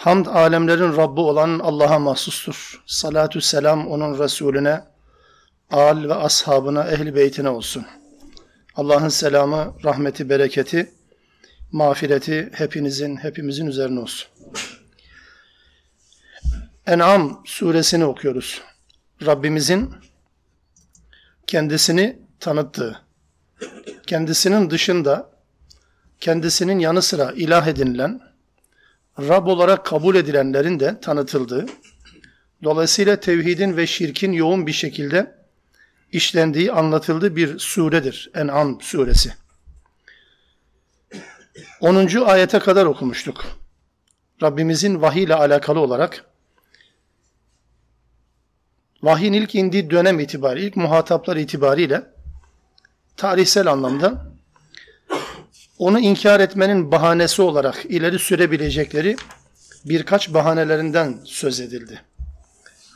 Hamd alemlerin Rabbi olan Allah'a mahsustur. Salatü selam onun Resulüne, al ve ashabına, ehli beytine olsun. Allah'ın selamı, rahmeti, bereketi, mağfireti hepinizin, hepimizin üzerine olsun. En'am suresini okuyoruz. Rabbimizin kendisini tanıttığı, kendisinin dışında, kendisinin yanı sıra ilah edinilen, Rab olarak kabul edilenlerin de tanıtıldığı, dolayısıyla tevhidin ve şirkin yoğun bir şekilde işlendiği anlatıldığı bir suredir. En'am suresi. 10. ayete kadar okumuştuk. Rabbimizin vahiy ile alakalı olarak vahyin ilk indiği dönem itibariyle, ilk muhataplar itibariyle tarihsel anlamda onu inkar etmenin bahanesi olarak ileri sürebilecekleri birkaç bahanelerinden söz edildi.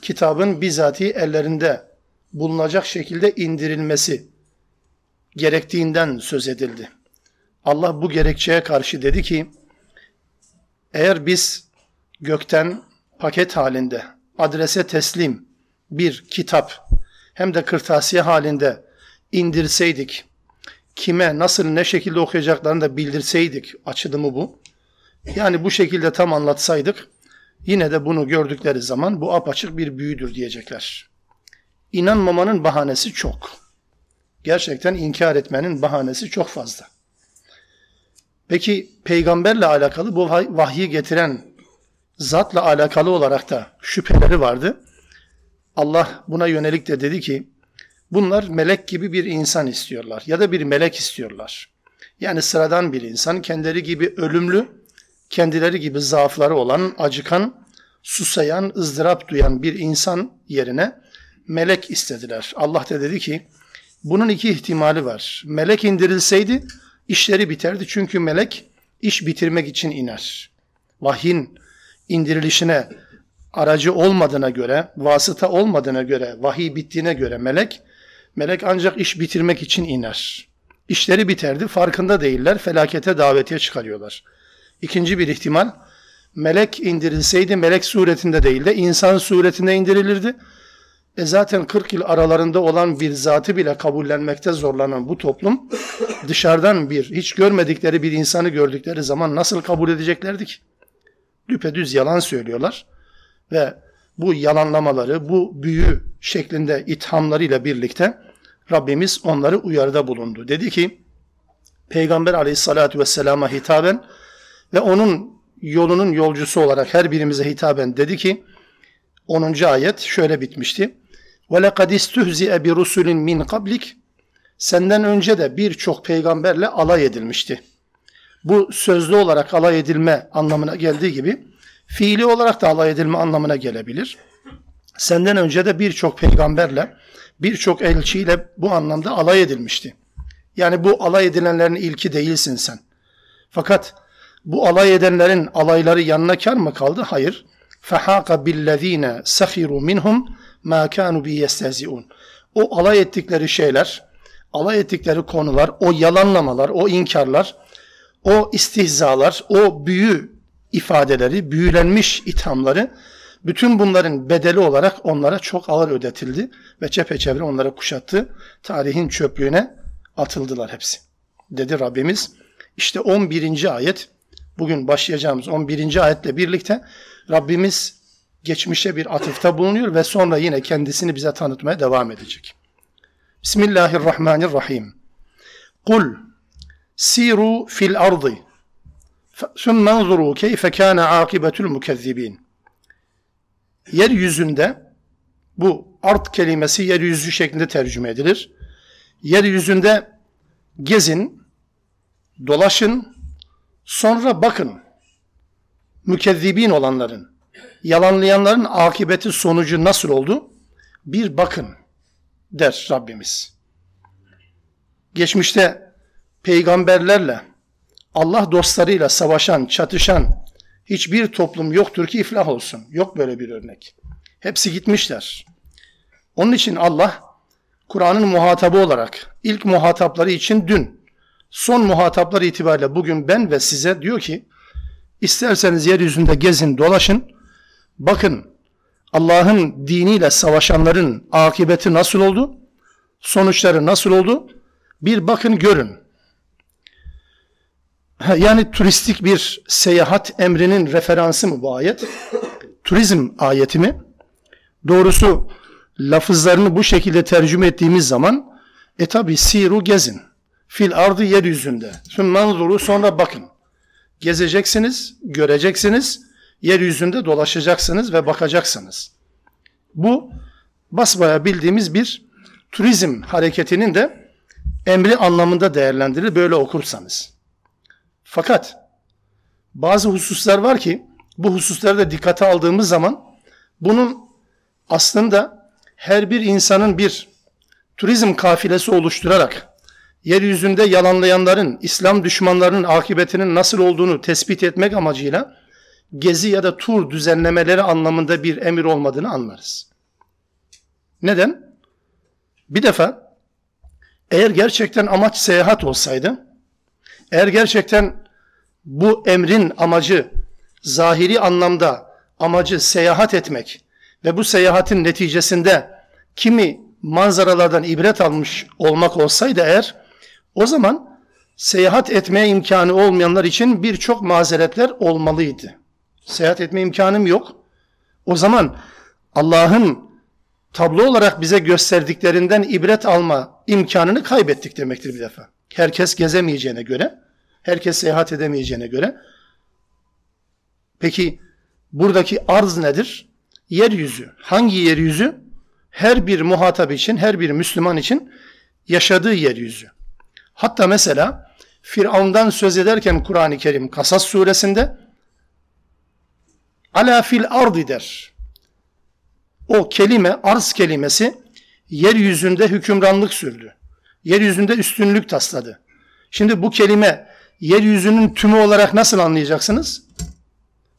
Kitabın bizatihi ellerinde bulunacak şekilde indirilmesi gerektiğinden söz edildi. Allah bu gerekçeye karşı dedi ki, eğer biz gökten paket halinde adrese teslim bir kitap hem de kırtasiye halinde indirseydik, kime nasıl ne şekilde okuyacaklarını da bildirseydik açılımı bu. Yani bu şekilde tam anlatsaydık yine de bunu gördükleri zaman bu apaçık bir büyüdür diyecekler. İnanmamanın bahanesi çok. Gerçekten inkar etmenin bahanesi çok fazla. Peki peygamberle alakalı bu vahyi getiren zatla alakalı olarak da şüpheleri vardı. Allah buna yönelik de dedi ki Bunlar melek gibi bir insan istiyorlar ya da bir melek istiyorlar. Yani sıradan bir insan kendileri gibi ölümlü, kendileri gibi zaafları olan, acıkan, susayan, ızdırap duyan bir insan yerine melek istediler. Allah da dedi ki bunun iki ihtimali var. Melek indirilseydi işleri biterdi çünkü melek iş bitirmek için iner. Vahyin indirilişine aracı olmadığına göre, vasıta olmadığına göre, vahiy bittiğine göre melek Melek ancak iş bitirmek için iner. İşleri biterdi, farkında değiller, felakete davetiye çıkarıyorlar. İkinci bir ihtimal, melek indirilseydi melek suretinde değil de insan suretinde indirilirdi. E zaten 40 yıl aralarında olan bir zatı bile kabullenmekte zorlanan bu toplum dışarıdan bir hiç görmedikleri bir insanı gördükleri zaman nasıl kabul edeceklerdi ki? Düpedüz yalan söylüyorlar ve bu yalanlamaları, bu büyü şeklinde ithamlarıyla birlikte Rabbimiz onları uyarıda bulundu. Dedi ki, Peygamber aleyhissalatü vesselama hitaben ve onun yolunun yolcusu olarak her birimize hitaben dedi ki, 10. ayet şöyle bitmişti. وَلَقَدْ اِسْتُهْزِئَ بِرُسُلٍ مِنْ قَبْلِكَ Senden önce de birçok peygamberle alay edilmişti. Bu sözlü olarak alay edilme anlamına geldiği gibi fiili olarak da alay edilme anlamına gelebilir. Senden önce de birçok peygamberle, birçok elçiyle bu anlamda alay edilmişti. Yani bu alay edilenlerin ilki değilsin sen. Fakat bu alay edenlerin alayları yanına kar mı kaldı? Hayır. فَحَاقَ بِالَّذ۪ينَ سَخِرُوا مِنْهُمْ مَا كَانُوا بِيَسْتَهْزِئُونَ O alay ettikleri şeyler, alay ettikleri konular, o yalanlamalar, o inkarlar, o istihzalar, o büyü ifadeleri, büyülenmiş ithamları bütün bunların bedeli olarak onlara çok ağır ödetildi ve çepeçevre onlara kuşattı. Tarihin çöplüğüne atıldılar hepsi. Dedi Rabbimiz. İşte 11. ayet, bugün başlayacağımız 11. ayetle birlikte Rabbimiz geçmişe bir atıfta bulunuyor ve sonra yine kendisini bize tanıtmaya devam edecek. Bismillahirrahmanirrahim. Kul siru fil ardı ثُمَّ انظُرُوا كَيْفَ كَانَ عَاقِبَةُ الْمُكَذِّبِينَ Yeryüzünde bu art kelimesi yeryüzü şeklinde tercüme edilir. Yeryüzünde gezin, dolaşın, sonra bakın mükezzibin olanların, yalanlayanların akıbeti sonucu nasıl oldu? Bir bakın der Rabbimiz. Geçmişte peygamberlerle Allah dostlarıyla savaşan, çatışan hiçbir toplum yoktur ki iflah olsun. Yok böyle bir örnek. Hepsi gitmişler. Onun için Allah Kur'an'ın muhatabı olarak ilk muhatapları için dün, son muhatapları itibariyle bugün ben ve size diyor ki isterseniz yeryüzünde gezin dolaşın bakın Allah'ın diniyle savaşanların akıbeti nasıl oldu? Sonuçları nasıl oldu? Bir bakın görün. Yani turistik bir seyahat emrinin referansı mı bu ayet? Turizm ayeti mi? Doğrusu lafızlarını bu şekilde tercüme ettiğimiz zaman e tabi siru gezin. Fil ardı yeryüzünde. Sümmanzuru sonra bakın. Gezeceksiniz, göreceksiniz, yeryüzünde dolaşacaksınız ve bakacaksınız. Bu basbaya bildiğimiz bir turizm hareketinin de emri anlamında değerlendirilir böyle okursanız. Fakat bazı hususlar var ki bu hususları da dikkate aldığımız zaman bunun aslında her bir insanın bir turizm kafilesi oluşturarak yeryüzünde yalanlayanların, İslam düşmanlarının akıbetinin nasıl olduğunu tespit etmek amacıyla gezi ya da tur düzenlemeleri anlamında bir emir olmadığını anlarız. Neden? Bir defa eğer gerçekten amaç seyahat olsaydı, eğer gerçekten bu emrin amacı zahiri anlamda amacı seyahat etmek ve bu seyahatin neticesinde kimi manzaralardan ibret almış olmak olsaydı eğer o zaman seyahat etmeye imkanı olmayanlar için birçok mazeretler olmalıydı. Seyahat etme imkanım yok. O zaman Allah'ın tablo olarak bize gösterdiklerinden ibret alma imkanını kaybettik demektir bir defa. Herkes gezemeyeceğine göre, herkes seyahat edemeyeceğine göre. Peki buradaki arz nedir? Yeryüzü. Hangi yeryüzü? Her bir muhatap için, her bir Müslüman için yaşadığı yeryüzü. Hatta mesela Firavun'dan söz ederken Kur'an-ı Kerim Kasas suresinde ala fil ardi der. O kelime, arz kelimesi yeryüzünde hükümranlık sürdü. Yeryüzünde üstünlük tasladı. Şimdi bu kelime yeryüzünün tümü olarak nasıl anlayacaksınız?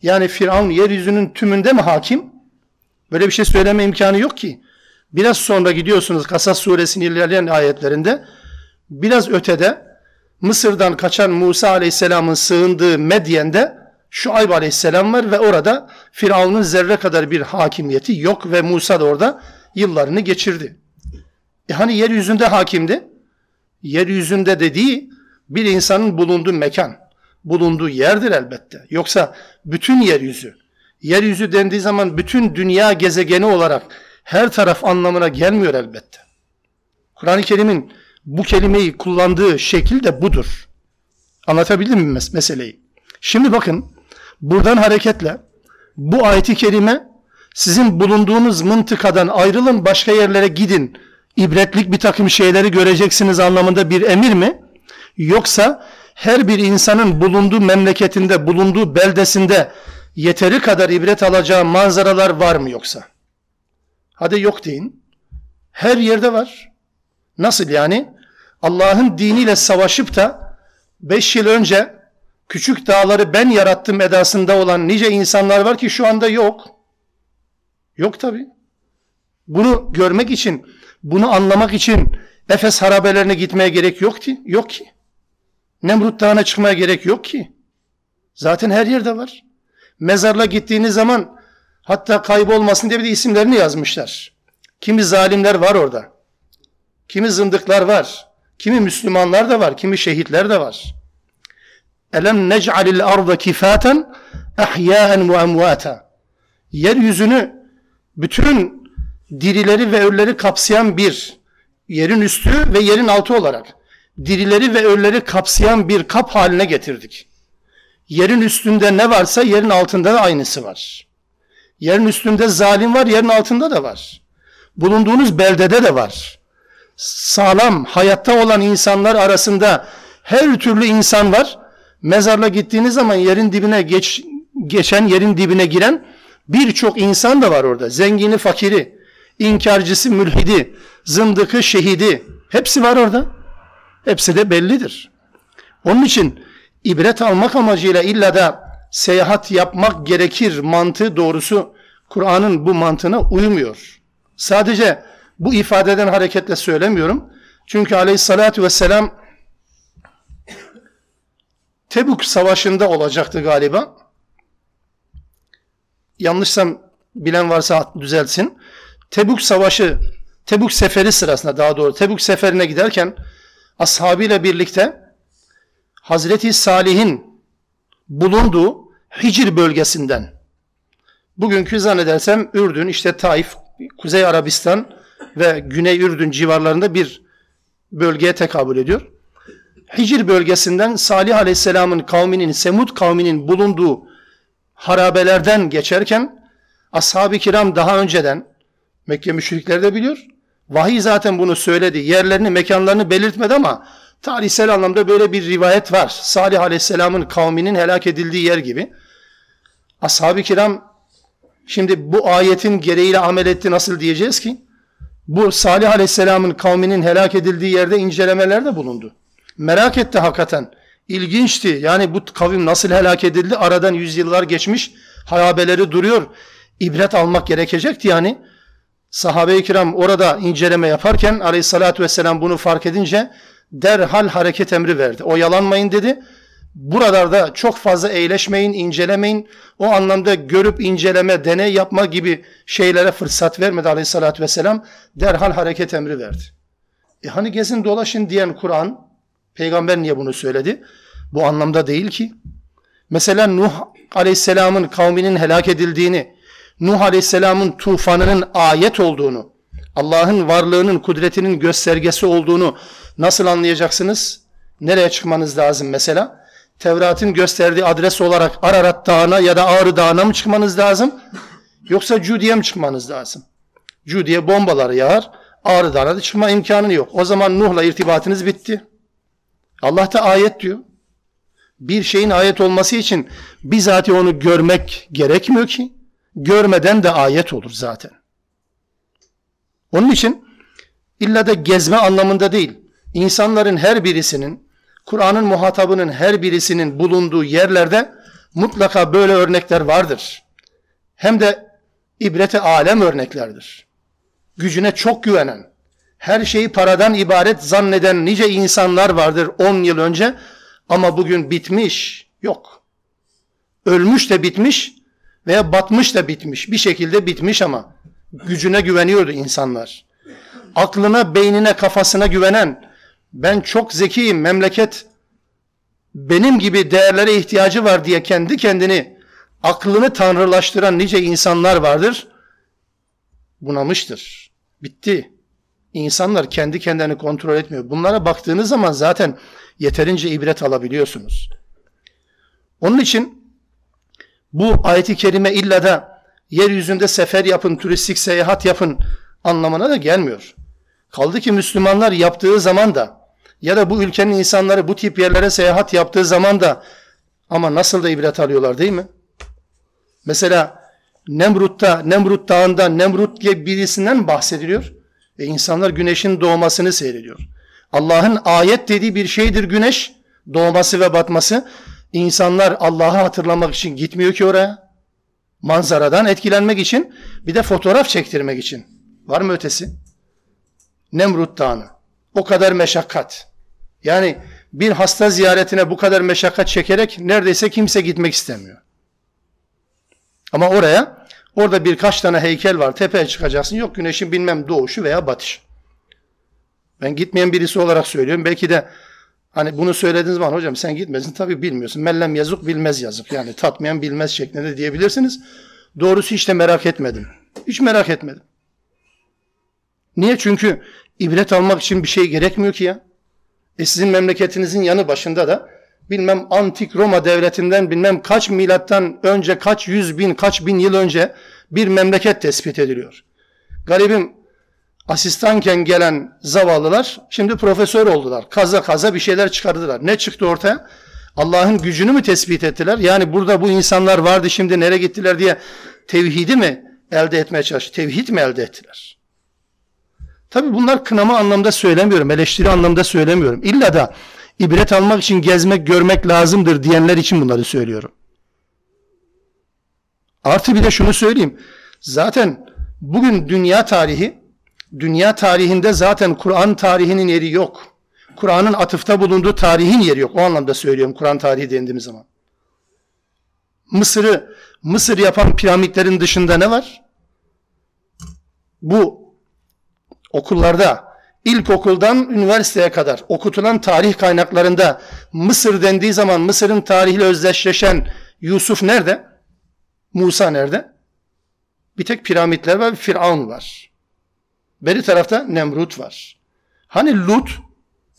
Yani Firavun yeryüzünün tümünde mi hakim? Böyle bir şey söyleme imkanı yok ki. Biraz sonra gidiyorsunuz Kasas suresinin ilerleyen ayetlerinde biraz ötede Mısır'dan kaçan Musa aleyhisselamın sığındığı Medyen'de Şuayb aleyhisselam var ve orada Firavun'un zerre kadar bir hakimiyeti yok ve Musa da orada yıllarını geçirdi. E hani yeryüzünde hakimdi? Yeryüzünde dediği bir insanın bulunduğu mekan, bulunduğu yerdir elbette. Yoksa bütün yeryüzü, yeryüzü dendiği zaman bütün dünya gezegeni olarak her taraf anlamına gelmiyor elbette. Kur'an-ı Kerim'in bu kelimeyi kullandığı şekil de budur. Anlatabildim mi mes meseleyi? Şimdi bakın buradan hareketle bu ayeti kerime sizin bulunduğunuz mıntıkadan ayrılın başka yerlere gidin. ibretlik bir takım şeyleri göreceksiniz anlamında bir emir mi? Yoksa her bir insanın bulunduğu memleketinde, bulunduğu beldesinde yeteri kadar ibret alacağı manzaralar var mı yoksa? Hadi yok deyin. Her yerde var. Nasıl yani? Allah'ın diniyle savaşıp da beş yıl önce küçük dağları ben yarattım edasında olan nice insanlar var ki şu anda yok. Yok tabi. Bunu görmek için, bunu anlamak için Efes harabelerine gitmeye gerek yok ki. Yok ki. Nemrut Dağı'na çıkmaya gerek yok ki. Zaten her yerde var. Mezarla gittiğiniz zaman hatta kaybolmasın diye bir de isimlerini yazmışlar. Kimi zalimler var orada. Kimi zındıklar var. Kimi Müslümanlar da var, kimi şehitler de var. Elem nec'alil arda kifaten ahya'en ve emvata. Yeryüzünü bütün dirileri ve ölüleri kapsayan bir yerin üstü ve yerin altı olarak dirileri ve ölüleri kapsayan bir kap haline getirdik. Yerin üstünde ne varsa yerin altında da aynısı var. Yerin üstünde zalim var, yerin altında da var. Bulunduğunuz beldede de var sağlam hayatta olan insanlar arasında her türlü insan var. Mezarla gittiğiniz zaman yerin dibine geç, geçen, yerin dibine giren Birçok insan da var orada. Zengini, fakiri, inkarcısı, mülhidi, zındıkı, şehidi. Hepsi var orada. Hepsi de bellidir. Onun için ibret almak amacıyla illa da seyahat yapmak gerekir mantığı doğrusu Kur'an'ın bu mantığına uymuyor. Sadece bu ifadeden hareketle söylemiyorum. Çünkü aleyhissalatü vesselam Tebuk savaşında olacaktı galiba. Yanlışsam bilen varsa düzelsin. Tebuk savaşı, Tebuk seferi sırasında daha doğru Tebuk seferine giderken ashabıyla birlikte Hazreti Salih'in bulunduğu Hicr bölgesinden bugünkü zannedersem Ürdün, işte Taif, Kuzey Arabistan ve Güney Ürdün civarlarında bir bölgeye tekabül ediyor. Hicr bölgesinden Salih Aleyhisselam'ın kavminin, Semud kavminin bulunduğu harabelerden geçerken ashab-ı kiram daha önceden Mekke müşrikleri de biliyor. Vahiy zaten bunu söyledi. Yerlerini, mekanlarını belirtmedi ama tarihsel anlamda böyle bir rivayet var. Salih Aleyhisselam'ın kavminin helak edildiği yer gibi. Ashab-ı kiram şimdi bu ayetin gereğiyle amel etti nasıl diyeceğiz ki? Bu Salih Aleyhisselam'ın kavminin helak edildiği yerde incelemelerde bulundu. Merak etti hakikaten. İlginçti. Yani bu kavim nasıl helak edildi? Aradan yüzyıllar geçmiş. Harabeleri duruyor. İbret almak gerekecekti yani. Sahabe-i kiram orada inceleme yaparken aleyhissalatü vesselam bunu fark edince derhal hareket emri verdi. O yalanmayın dedi. Buralarda çok fazla eğleşmeyin, incelemeyin. O anlamda görüp inceleme, deney yapma gibi şeylere fırsat vermedi aleyhissalatü vesselam. Derhal hareket emri verdi. E hani gezin dolaşın diyen Kur'an, peygamber niye bunu söyledi? Bu anlamda değil ki. Mesela Nuh aleyhisselamın kavminin helak edildiğini, Nuh aleyhisselamın tufanının ayet olduğunu, Allah'ın varlığının, kudretinin göstergesi olduğunu nasıl anlayacaksınız? Nereye çıkmanız lazım mesela? Tevrat'ın gösterdiği adres olarak Ararat Dağı'na ya da Ağrı Dağı'na mı çıkmanız lazım? Yoksa Cudi'ye mi çıkmanız lazım? Cudi'ye bombalar yağar, Ağrı Dağı'na da çıkma imkanı yok. O zaman Nuh'la irtibatınız bitti. Allah da ayet diyor. Bir şeyin ayet olması için bizatihi onu görmek gerekmiyor ki. Görmeden de ayet olur zaten. Onun için illa da gezme anlamında değil. İnsanların her birisinin Kur'an'ın muhatabının her birisinin bulunduğu yerlerde mutlaka böyle örnekler vardır. Hem de ibrete alem örneklerdir. Gücüne çok güvenen, her şeyi paradan ibaret zanneden nice insanlar vardır 10 yıl önce ama bugün bitmiş. Yok. Ölmüş de bitmiş veya batmış da bitmiş. Bir şekilde bitmiş ama gücüne güveniyordu insanlar. Aklına, beynine, kafasına güvenen, ben çok zekiyim, memleket benim gibi değerlere ihtiyacı var diye kendi kendini aklını tanrılaştıran nice insanlar vardır. Bunamıştır. Bitti. İnsanlar kendi kendini kontrol etmiyor. Bunlara baktığınız zaman zaten yeterince ibret alabiliyorsunuz. Onun için bu ayeti kerime illa da yeryüzünde sefer yapın, turistik seyahat yapın anlamına da gelmiyor. Kaldı ki Müslümanlar yaptığı zaman da ya da bu ülkenin insanları bu tip yerlere seyahat yaptığı zaman da ama nasıl da ibret alıyorlar değil mi? Mesela Nemrut'ta, Nemrut Dağı'nda Nemrut diye birisinden bahsediliyor. Ve insanlar güneşin doğmasını seyrediyor. Allah'ın ayet dediği bir şeydir güneş. Doğması ve batması. İnsanlar Allah'ı hatırlamak için gitmiyor ki oraya. Manzaradan etkilenmek için bir de fotoğraf çektirmek için. Var mı ötesi? Nemrut Dağı'nı. O kadar meşakkat. Yani bir hasta ziyaretine bu kadar meşakkat çekerek neredeyse kimse gitmek istemiyor. Ama oraya orada birkaç tane heykel var. Tepeye çıkacaksın. Yok güneşin bilmem doğuşu veya batışı. Ben gitmeyen birisi olarak söylüyorum. Belki de hani bunu söylediğiniz zaman hocam sen gitmesin tabii bilmiyorsun. Mellem yazık bilmez yazık. Yani tatmayan bilmez şeklinde diyebilirsiniz. Doğrusu hiç de merak etmedim. Hiç merak etmedim. Niye? Çünkü ibret almak için bir şey gerekmiyor ki ya. E sizin memleketinizin yanı başında da bilmem antik Roma devletinden bilmem kaç milattan önce kaç yüz bin kaç bin yıl önce bir memleket tespit ediliyor. Garibim asistanken gelen zavallılar şimdi profesör oldular. Kaza kaza bir şeyler çıkardılar. Ne çıktı ortaya? Allah'ın gücünü mü tespit ettiler? Yani burada bu insanlar vardı şimdi nereye gittiler diye tevhidi mi elde etmeye çalıştı? Tevhid mi elde ettiler? Tabi bunlar kınama anlamda söylemiyorum, eleştiri anlamda söylemiyorum. İlla da ibret almak için gezmek, görmek lazımdır diyenler için bunları söylüyorum. Artı bir de şunu söyleyeyim. Zaten bugün dünya tarihi, dünya tarihinde zaten Kur'an tarihinin yeri yok. Kur'an'ın atıfta bulunduğu tarihin yeri yok. O anlamda söylüyorum Kur'an tarihi dendiğimiz zaman. Mısır'ı, Mısır yapan piramitlerin dışında ne var? Bu okullarda, ilkokuldan üniversiteye kadar okutulan tarih kaynaklarında Mısır dendiği zaman Mısır'ın tarihiyle özdeşleşen Yusuf nerede? Musa nerede? Bir tek piramitler var, Firavun var. Beri tarafta Nemrut var. Hani Lut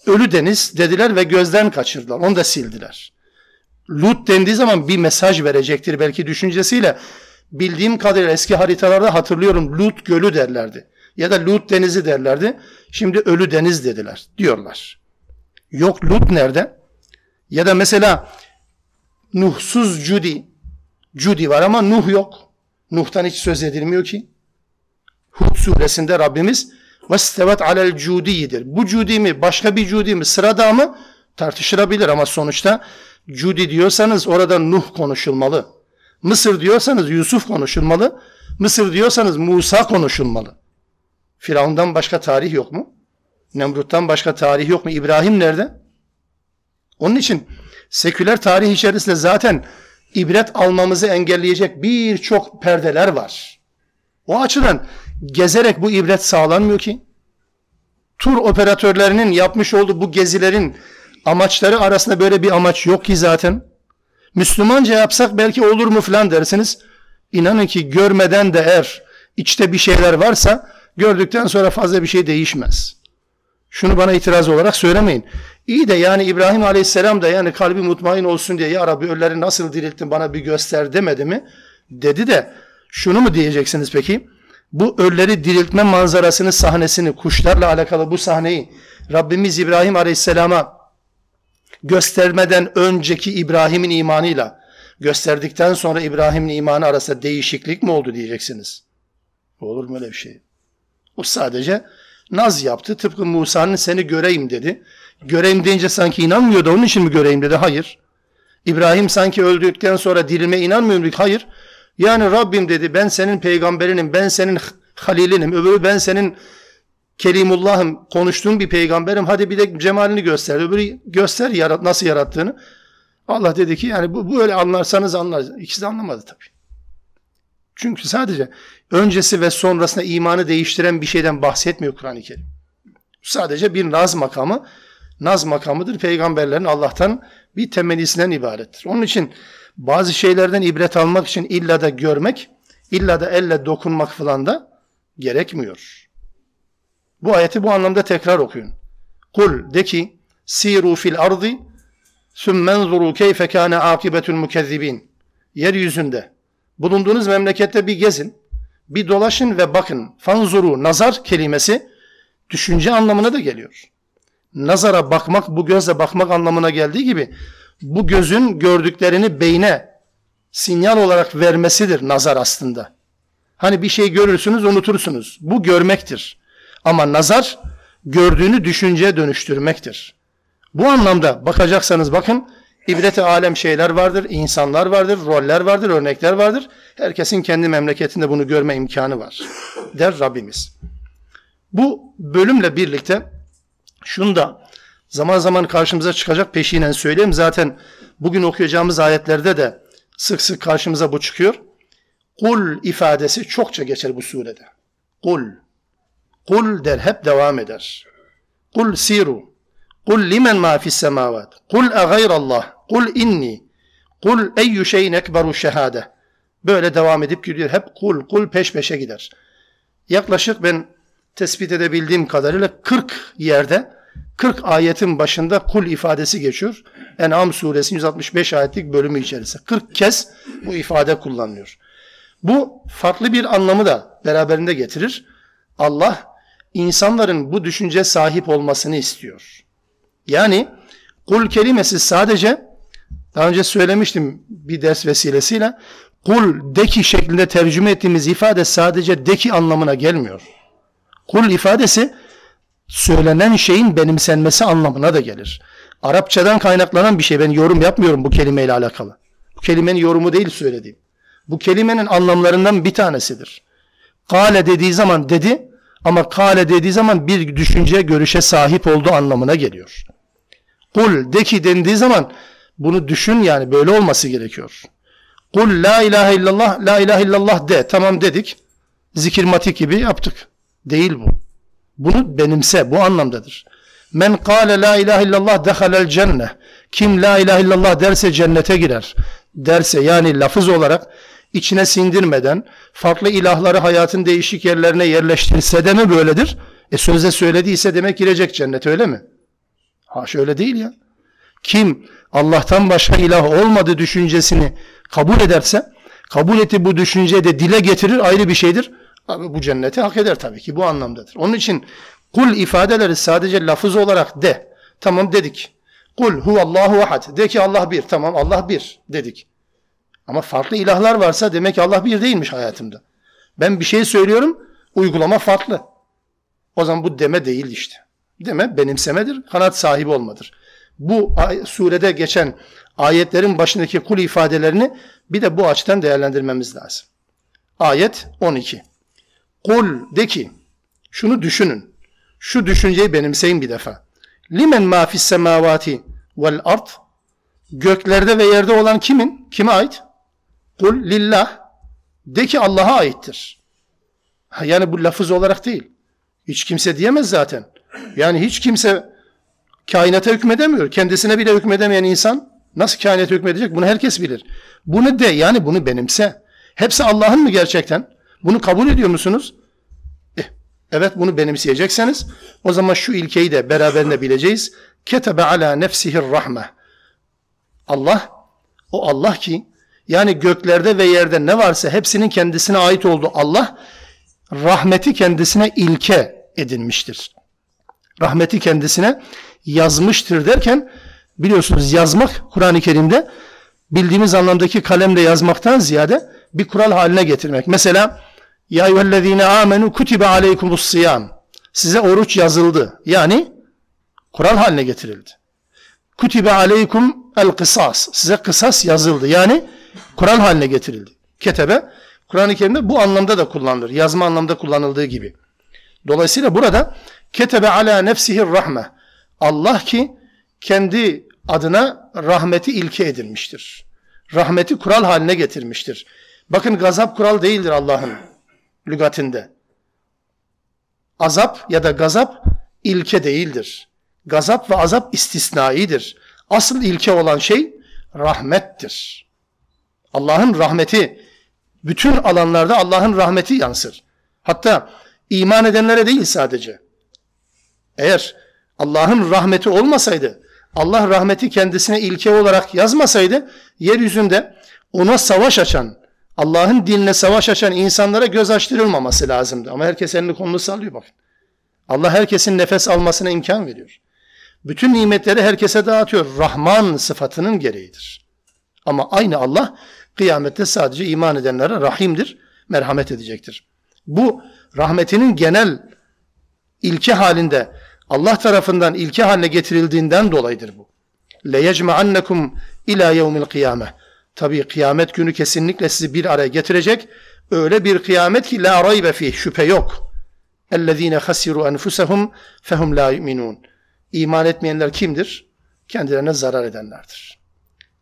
ölü deniz dediler ve gözden kaçırdılar. Onu da sildiler. Lut dendiği zaman bir mesaj verecektir belki düşüncesiyle. Bildiğim kadarıyla eski haritalarda hatırlıyorum Lut gölü derlerdi. Ya da Lut denizi derlerdi. Şimdi ölü deniz dediler diyorlar. Yok Lut nerede? Ya da mesela Nuhsuz Cudi. Cudi var ama Nuh yok. Nuh'tan hiç söz edilmiyor ki. Hud suresinde Rabbimiz vestevet alel cudidir. Bu cudi mi başka bir cudi mi sırada mı tartışılabilir ama sonuçta cudi diyorsanız orada Nuh konuşulmalı. Mısır diyorsanız Yusuf konuşulmalı. Mısır diyorsanız Musa konuşulmalı. Firavundan başka tarih yok mu? Nemrut'tan başka tarih yok mu? İbrahim nerede? Onun için seküler tarih içerisinde zaten ibret almamızı engelleyecek birçok perdeler var. O açıdan gezerek bu ibret sağlanmıyor ki. Tur operatörlerinin yapmış olduğu bu gezilerin amaçları arasında böyle bir amaç yok ki zaten. Müslümanca yapsak belki olur mu falan dersiniz. İnanın ki görmeden de eğer içte bir şeyler varsa gördükten sonra fazla bir şey değişmez. Şunu bana itiraz olarak söylemeyin. İyi de yani İbrahim Aleyhisselam da yani kalbi mutmain olsun diye ya Rabbi ölüleri nasıl dirilttin bana bir göster demedi mi? Dedi de şunu mu diyeceksiniz peki? Bu ölüleri diriltme manzarasını, sahnesini, kuşlarla alakalı bu sahneyi Rabbimiz İbrahim Aleyhisselam'a göstermeden önceki İbrahim'in imanıyla gösterdikten sonra İbrahim'in imanı arasında değişiklik mi oldu diyeceksiniz. Olur mu öyle bir şey? O sadece naz yaptı. Tıpkı Musa'nın seni göreyim dedi. Göreyim deyince sanki inanmıyordu. Onun için mi göreyim dedi. Hayır. İbrahim sanki öldükten sonra dirilme inanmıyor muydu? Hayır. Yani Rabbim dedi ben senin peygamberinim, ben senin halilinim, öbürü ben senin Kelimullah'ım, konuştuğum bir peygamberim. Hadi bir de cemalini göster. Öbürü göster yarat, nasıl yarattığını. Allah dedi ki yani bu böyle anlarsanız anlar. İkisi de anlamadı tabii. Çünkü sadece öncesi ve sonrasında imanı değiştiren bir şeyden bahsetmiyor Kur'an-ı Kerim. Sadece bir naz makamı, naz makamıdır. Peygamberlerin Allah'tan bir temennisinden ibarettir. Onun için bazı şeylerden ibret almak için illa da görmek, illa da elle dokunmak falan da gerekmiyor. Bu ayeti bu anlamda tekrar okuyun. Kul de ki siru fil ardı sümmenzuru keyfe kâne akibetul mukezzibin. Yeryüzünde bulunduğunuz memlekette bir gezin, bir dolaşın ve bakın. Fanzuru, nazar kelimesi düşünce anlamına da geliyor. Nazara bakmak, bu gözle bakmak anlamına geldiği gibi bu gözün gördüklerini beyne sinyal olarak vermesidir nazar aslında. Hani bir şey görürsünüz, unutursunuz. Bu görmektir. Ama nazar gördüğünü düşünceye dönüştürmektir. Bu anlamda bakacaksanız bakın İbreti alem şeyler vardır, insanlar vardır, roller vardır, örnekler vardır. Herkesin kendi memleketinde bunu görme imkanı var. Der Rabbimiz. Bu bölümle birlikte şunu da zaman zaman karşımıza çıkacak peşinen söyleyeyim. Zaten bugün okuyacağımız ayetlerde de sık sık karşımıza bu çıkıyor. Kul ifadesi çokça geçer bu surede. Kul. Kul der hep devam eder. Kul siru. Kul limen ma fis semavat. Kul a gayrallah. Kul inni. Kul eyyü şeyin ekberu şehade. Böyle devam edip gidiyor. Hep kul kul peş peşe gider. Yaklaşık ben tespit edebildiğim kadarıyla 40 yerde 40 ayetin başında kul ifadesi geçiyor. En'am suresi 165 ayetlik bölümü içerisinde. 40 kez bu ifade kullanılıyor. Bu farklı bir anlamı da beraberinde getirir. Allah insanların bu düşünce sahip olmasını istiyor. Yani kul kelimesi sadece daha önce söylemiştim bir ders vesilesiyle Kul de ki şeklinde tercüme ettiğimiz ifade sadece de ki anlamına gelmiyor. Kul ifadesi söylenen şeyin benimsenmesi anlamına da gelir. Arapçadan kaynaklanan bir şey. Ben yorum yapmıyorum bu kelimeyle alakalı. Bu kelimenin yorumu değil söylediğim. Bu kelimenin anlamlarından bir tanesidir. Kale dediği zaman dedi ama kale dediği zaman bir düşünce, görüşe sahip olduğu anlamına geliyor. Kul de ki dendiği zaman bunu düşün yani böyle olması gerekiyor. Kul la ilahe illallah, la ilahe illallah de. Tamam dedik. Zikirmatik gibi yaptık. Değil bu. Bunu benimse. Bu anlamdadır. Men kâle la ilahe illallah dehalel cenne. Kim la ilahe illallah derse cennete girer. Derse yani lafız olarak içine sindirmeden farklı ilahları hayatın değişik yerlerine yerleştirse de mi böyledir? E sözde söylediyse demek girecek cennete öyle mi? Ha şöyle değil ya. Kim Allah'tan başka ilah olmadı düşüncesini kabul ederse, kabul etti bu düşünceyi de dile getirir ayrı bir şeydir. Abi bu cenneti hak eder tabii ki bu anlamdadır. Onun için kul ifadeleri sadece lafız olarak de. Tamam dedik. Kul huvallahu ahad. De ki Allah bir. Tamam Allah bir dedik. Ama farklı ilahlar varsa demek ki Allah bir değilmiş hayatımda. Ben bir şey söylüyorum, uygulama farklı. O zaman bu deme değil işte. Deme benimsemedir, kanat sahibi olmadır. Bu surede geçen ayetlerin başındaki kul ifadelerini bir de bu açıdan değerlendirmemiz lazım. Ayet 12. Kul de ki, şunu düşünün. Şu düşünceyi benimseyin bir defa. Limen ma fis semavati vel ard Göklerde ve yerde olan kimin? Kime ait? Kul lillah. De ki Allah'a aittir. Yani bu lafız olarak değil. Hiç kimse diyemez zaten. Yani hiç kimse kainata hükmedemiyor. Kendisine bile hükmedemeyen insan nasıl kainata hükmedecek? Bunu herkes bilir. Bunu de yani bunu benimse. Hepsi Allah'ın mı gerçekten? Bunu kabul ediyor musunuz? Eh, evet bunu benimseyecekseniz o zaman şu ilkeyi de beraberinde bileceğiz. Ketebe ala nefsihir rahme. Allah o Allah ki yani göklerde ve yerde ne varsa hepsinin kendisine ait olduğu Allah rahmeti kendisine ilke edinmiştir. Rahmeti kendisine yazmıştır derken biliyorsunuz yazmak Kur'an-ı Kerim'de bildiğimiz anlamdaki kalemle yazmaktan ziyade bir kural haline getirmek. Mesela ya eyyühellezine amenu kutibe aleykumus siyam. Size oruç yazıldı. Yani kural haline getirildi. Kutibe aleykum el kısas. Size kısas yazıldı. Yani kural haline getirildi. Ketebe Kur'an-ı Kerim'de bu anlamda da kullanılır. Yazma anlamda kullanıldığı gibi. Dolayısıyla burada ketebe ala nefsihir rahme. Allah ki kendi adına rahmeti ilke edinmiştir. Rahmeti kural haline getirmiştir. Bakın gazap kural değildir Allah'ın lügatinde. Azap ya da gazap ilke değildir. Gazap ve azap istisnaidir. Asıl ilke olan şey rahmettir. Allah'ın rahmeti bütün alanlarda Allah'ın rahmeti yansır. Hatta iman edenlere değil sadece. Eğer Allah'ın rahmeti olmasaydı, Allah rahmeti kendisine ilke olarak yazmasaydı, yeryüzünde ona savaş açan, Allah'ın dinine savaş açan insanlara göz açtırılmaması lazımdı. Ama herkes elini kolunu sallıyor bakın. Allah herkesin nefes almasına imkan veriyor. Bütün nimetleri herkese dağıtıyor. Rahman sıfatının gereğidir. Ama aynı Allah kıyamette sadece iman edenlere rahimdir, merhamet edecektir. Bu rahmetinin genel ilke halinde Allah tarafından ilke haline getirildiğinden dolayıdır bu. Le yecma'annekum ila yevmil kıyame. Tabi kıyamet günü kesinlikle sizi bir araya getirecek. Öyle bir kıyamet ki la raybe fih şüphe yok. Ellezine hasiru enfusahum fehum la yu'minun. İman etmeyenler kimdir? Kendilerine zarar edenlerdir.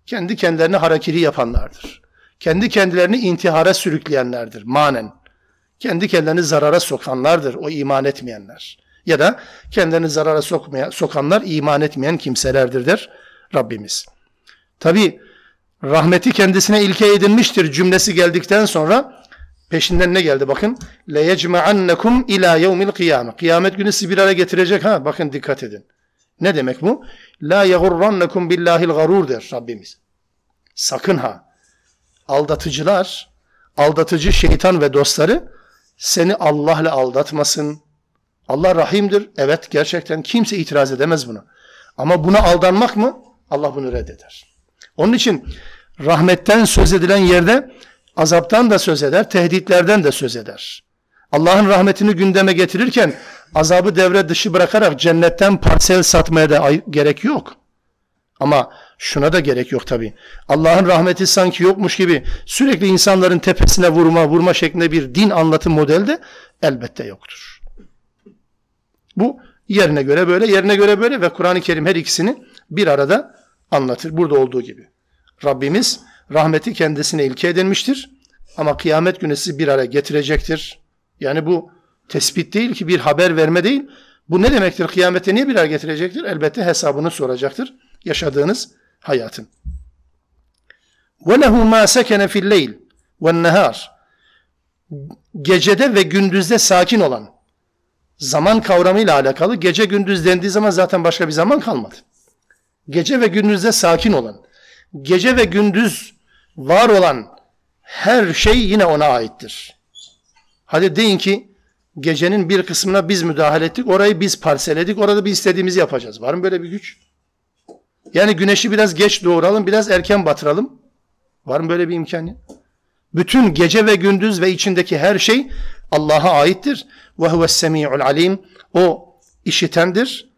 Kendi kendilerine harekiri yapanlardır. Kendi kendilerini intihara sürükleyenlerdir manen. Kendi kendilerini zarara sokanlardır o iman etmeyenler. Ya da kendilerini zarara sokmaya, sokanlar iman etmeyen kimselerdir der Rabbimiz. Tabi rahmeti kendisine ilke edinmiştir cümlesi geldikten sonra peşinden ne geldi bakın. Le yecma'annekum ila yevmil kıyame. Kıyamet günü sizi bir araya getirecek ha bakın dikkat edin. Ne demek bu? La yagurrannekum billahil garur der Rabbimiz. Sakın ha. Aldatıcılar, aldatıcı şeytan ve dostları seni Allah'la aldatmasın. Allah rahimdir. Evet gerçekten kimse itiraz edemez buna. Ama buna aldanmak mı? Allah bunu reddeder. Onun için rahmetten söz edilen yerde Azaptan da söz eder, tehditlerden de söz eder. Allah'ın rahmetini gündeme getirirken azabı devre dışı bırakarak cennetten parsel satmaya da gerek yok. Ama şuna da gerek yok tabi. Allah'ın rahmeti sanki yokmuş gibi sürekli insanların tepesine vurma, vurma şeklinde bir din anlatım modeli de elbette yoktur. Bu yerine göre böyle, yerine göre böyle ve Kur'an-ı Kerim her ikisini bir arada anlatır. Burada olduğu gibi. Rabbimiz rahmeti kendisine ilke edilmiştir. Ama kıyamet günü sizi bir araya getirecektir. Yani bu tespit değil ki bir haber verme değil. Bu ne demektir? Kıyamete niye bir araya getirecektir? Elbette hesabını soracaktır. Yaşadığınız hayatın. وَلَهُ مَا سَكَنَ فِي اللَّيْلِ وَالنَّهَارِ Gecede ve gündüzde sakin olan zaman kavramıyla alakalı gece gündüz dendiği zaman zaten başka bir zaman kalmadı. Gece ve gündüzde sakin olan, gece ve gündüz var olan her şey yine ona aittir. Hadi deyin ki gecenin bir kısmına biz müdahale ettik, orayı biz parseledik, orada bir istediğimizi yapacağız. Var mı böyle bir güç? Yani güneşi biraz geç doğuralım, biraz erken batıralım. Var mı böyle bir imkan? Bütün gece ve gündüz ve içindeki her şey Allah'a aittir. Ve huves semi'ul alim. O işitendir,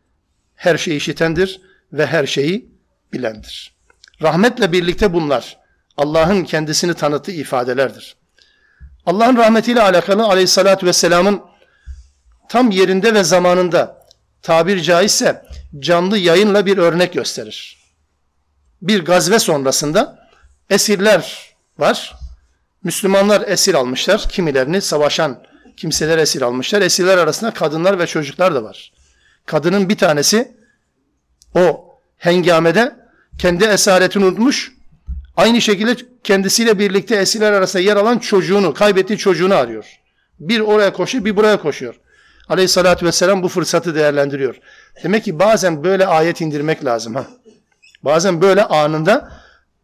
her şeyi işitendir ve her şeyi bilendir. Rahmetle birlikte bunlar Allah'ın kendisini tanıttığı ifadelerdir. Allah'ın rahmetiyle alakalı aleyhissalatü vesselamın tam yerinde ve zamanında tabir caizse canlı yayınla bir örnek gösterir. Bir gazve sonrasında esirler var. Müslümanlar esir almışlar. Kimilerini savaşan kimseler esir almışlar. Esirler arasında kadınlar ve çocuklar da var. Kadının bir tanesi o hengamede kendi esaretini unutmuş. Aynı şekilde kendisiyle birlikte esirler arasında yer alan çocuğunu, kaybettiği çocuğunu arıyor. Bir oraya koşuyor, bir buraya koşuyor. Aleyhissalatü vesselam bu fırsatı değerlendiriyor. Demek ki bazen böyle ayet indirmek lazım. ha. Bazen böyle anında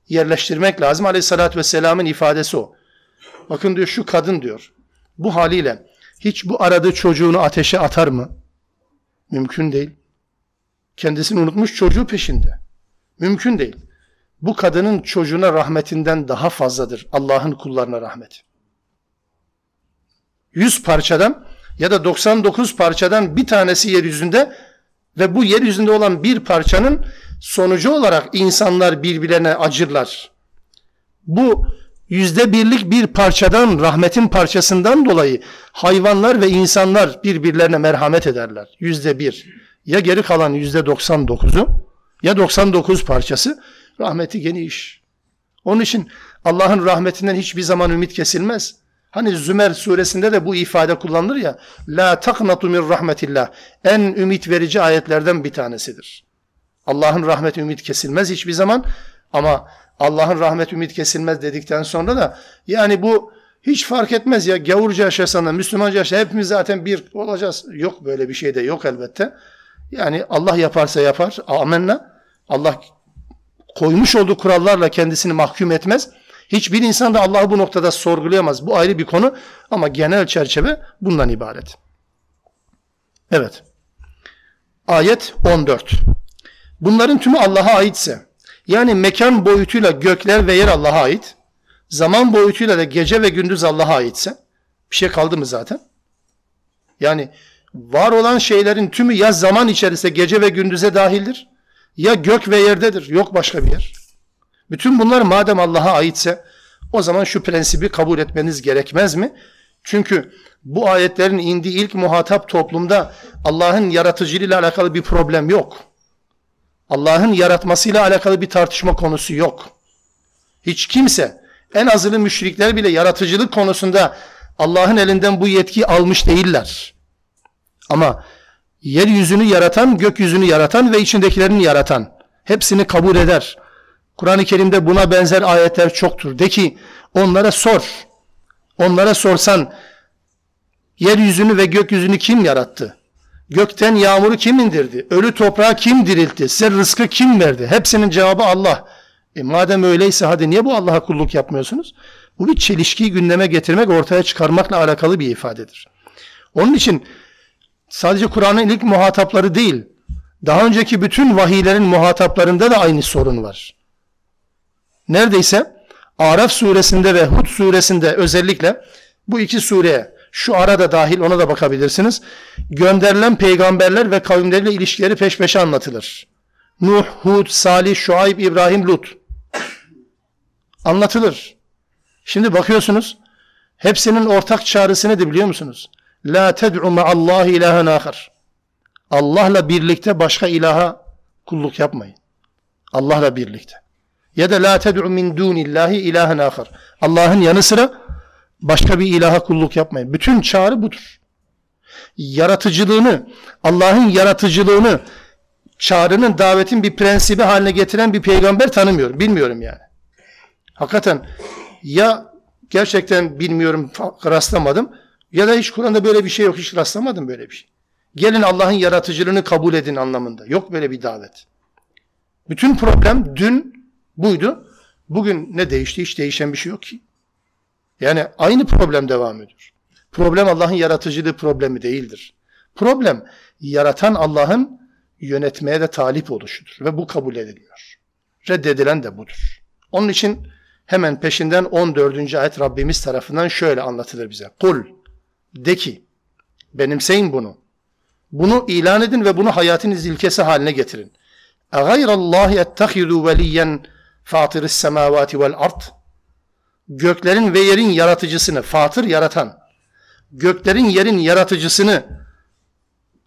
yerleştirmek lazım. Aleyhissalatü vesselamın ifadesi o. Bakın diyor şu kadın diyor. Bu haliyle hiç bu aradığı çocuğunu ateşe atar mı? Mümkün değil. Kendisini unutmuş çocuğu peşinde. Mümkün değil. Bu kadının çocuğuna rahmetinden daha fazladır Allah'ın kullarına rahmet. Yüz parçadan ya da 99 parçadan bir tanesi yeryüzünde ve bu yeryüzünde olan bir parçanın sonucu olarak insanlar birbirlerine acırlar. Bu yüzde birlik bir parçadan, rahmetin parçasından dolayı hayvanlar ve insanlar birbirlerine merhamet ederler. Yüzde bir. Ya geri kalan yüzde 99'u ya 99 parçası rahmeti geniş. Onun için Allah'ın rahmetinden hiçbir zaman ümit kesilmez. Hani Zümer suresinde de bu ifade kullanılır ya. La taknatu min rahmetillah. En ümit verici ayetlerden bir tanesidir. Allah'ın rahmeti ümit kesilmez hiçbir zaman ama Allah'ın rahmet ümit kesilmez dedikten sonra da yani bu hiç fark etmez ya gavurca yaşasan da Müslümanca yaşasan hepimiz zaten bir olacağız. Yok böyle bir şey de yok elbette. Yani Allah yaparsa yapar. Amenna. Allah koymuş olduğu kurallarla kendisini mahkum etmez. Hiçbir insan da Allah'ı bu noktada sorgulayamaz. Bu ayrı bir konu ama genel çerçeve bundan ibaret. Evet. Ayet 14. Bunların tümü Allah'a aitse yani mekan boyutuyla gökler ve yer Allah'a ait. Zaman boyutuyla da gece ve gündüz Allah'a aitse bir şey kaldı mı zaten? Yani var olan şeylerin tümü ya zaman içerisinde gece ve gündüze dahildir ya gök ve yerdedir. Yok başka bir yer. Bütün bunlar madem Allah'a aitse o zaman şu prensibi kabul etmeniz gerekmez mi? Çünkü bu ayetlerin indiği ilk muhatap toplumda Allah'ın yaratıcılığıyla alakalı bir problem yok. Allah'ın yaratmasıyla alakalı bir tartışma konusu yok. Hiç kimse en azılı müşrikler bile yaratıcılık konusunda Allah'ın elinden bu yetkiyi almış değiller. Ama yeryüzünü yaratan, gökyüzünü yaratan ve içindekilerini yaratan hepsini kabul eder. Kur'an-ı Kerim'de buna benzer ayetler çoktur. De ki onlara sor. Onlara sorsan yeryüzünü ve gökyüzünü kim yarattı? Gökten yağmuru kim indirdi? Ölü toprağı kim diriltti? Size rızkı kim verdi? Hepsinin cevabı Allah. E madem öyleyse hadi niye bu Allah'a kulluk yapmıyorsunuz? Bu bir çelişkiyi gündeme getirmek, ortaya çıkarmakla alakalı bir ifadedir. Onun için sadece Kur'an'ın ilk muhatapları değil, daha önceki bütün vahiylerin muhataplarında da aynı sorun var. Neredeyse Araf suresinde ve Hud suresinde özellikle bu iki sureye şu arada dahil ona da bakabilirsiniz. Gönderilen peygamberler ve kavimleriyle ilişkileri peş peşe anlatılır. Nuh, Hud, Salih, Şuayb, İbrahim, Lut. Anlatılır. Şimdi bakıyorsunuz hepsinin ortak çağrısı nedir biliyor musunuz? La ted'u ma'allahi ilahen ahar. Allah'la birlikte başka ilaha kulluk yapmayın. Allah'la birlikte. Ya da la ted'u min dunillahi ilahen ahar. Allah'ın yanı sıra başka bir ilaha kulluk yapmayın. Bütün çağrı budur. Yaratıcılığını, Allah'ın yaratıcılığını çağrının, davetin bir prensibi haline getiren bir peygamber tanımıyorum. Bilmiyorum yani. Hakikaten ya gerçekten bilmiyorum, rastlamadım ya da hiç Kur'an'da böyle bir şey yok, hiç rastlamadım böyle bir şey. Gelin Allah'ın yaratıcılığını kabul edin anlamında. Yok böyle bir davet. Bütün problem dün buydu. Bugün ne değişti? Hiç değişen bir şey yok ki. Yani aynı problem devam ediyor. Problem Allah'ın yaratıcılığı problemi değildir. Problem yaratan Allah'ın yönetmeye de talip oluşudur ve bu kabul edilmiyor. Reddedilen de budur. Onun için hemen peşinden 14. ayet Rabbimiz tarafından şöyle anlatılır bize. Kul de ki benimseyin bunu. Bunu ilan edin ve bunu hayatınız ilkesi haline getirin. اَغَيْرَ اللّٰهِ اَتَّخِذُوا وَلِيًّا فَاطِرِ السَّمَاوَاتِ وَالْأَرْضِ Göklerin ve yerin yaratıcısını, fatır yaratan, göklerin yerin yaratıcısını,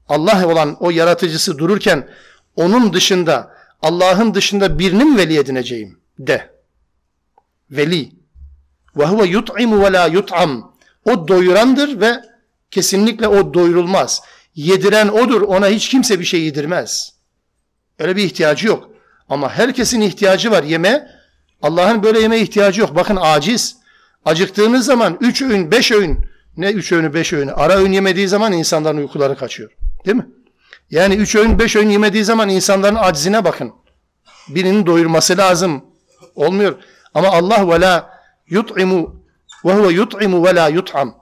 Allah olan o yaratıcısı dururken onun dışında, Allah'ın dışında birini mi veli edineceğim? De. Veli. Ve huve yut'imu ve la yut'am. o doyurandır ve kesinlikle o doyurulmaz. Yediren odur. Ona hiç kimse bir şey yedirmez. Öyle bir ihtiyacı yok. Ama herkesin ihtiyacı var yeme. Allah'ın böyle yeme ihtiyacı yok. Bakın aciz. Acıktığınız zaman üç öğün, beş öğün, ne üç öğünü, beş öğünü, ara öğün yemediği zaman insanların uykuları kaçıyor. Değil mi? Yani üç öğün, beş öğün yemediği zaman insanların aczine bakın. Birinin doyurması lazım. Olmuyor. Ama Allah ve la yut'imu ve huve yut'imu ve la yut'am.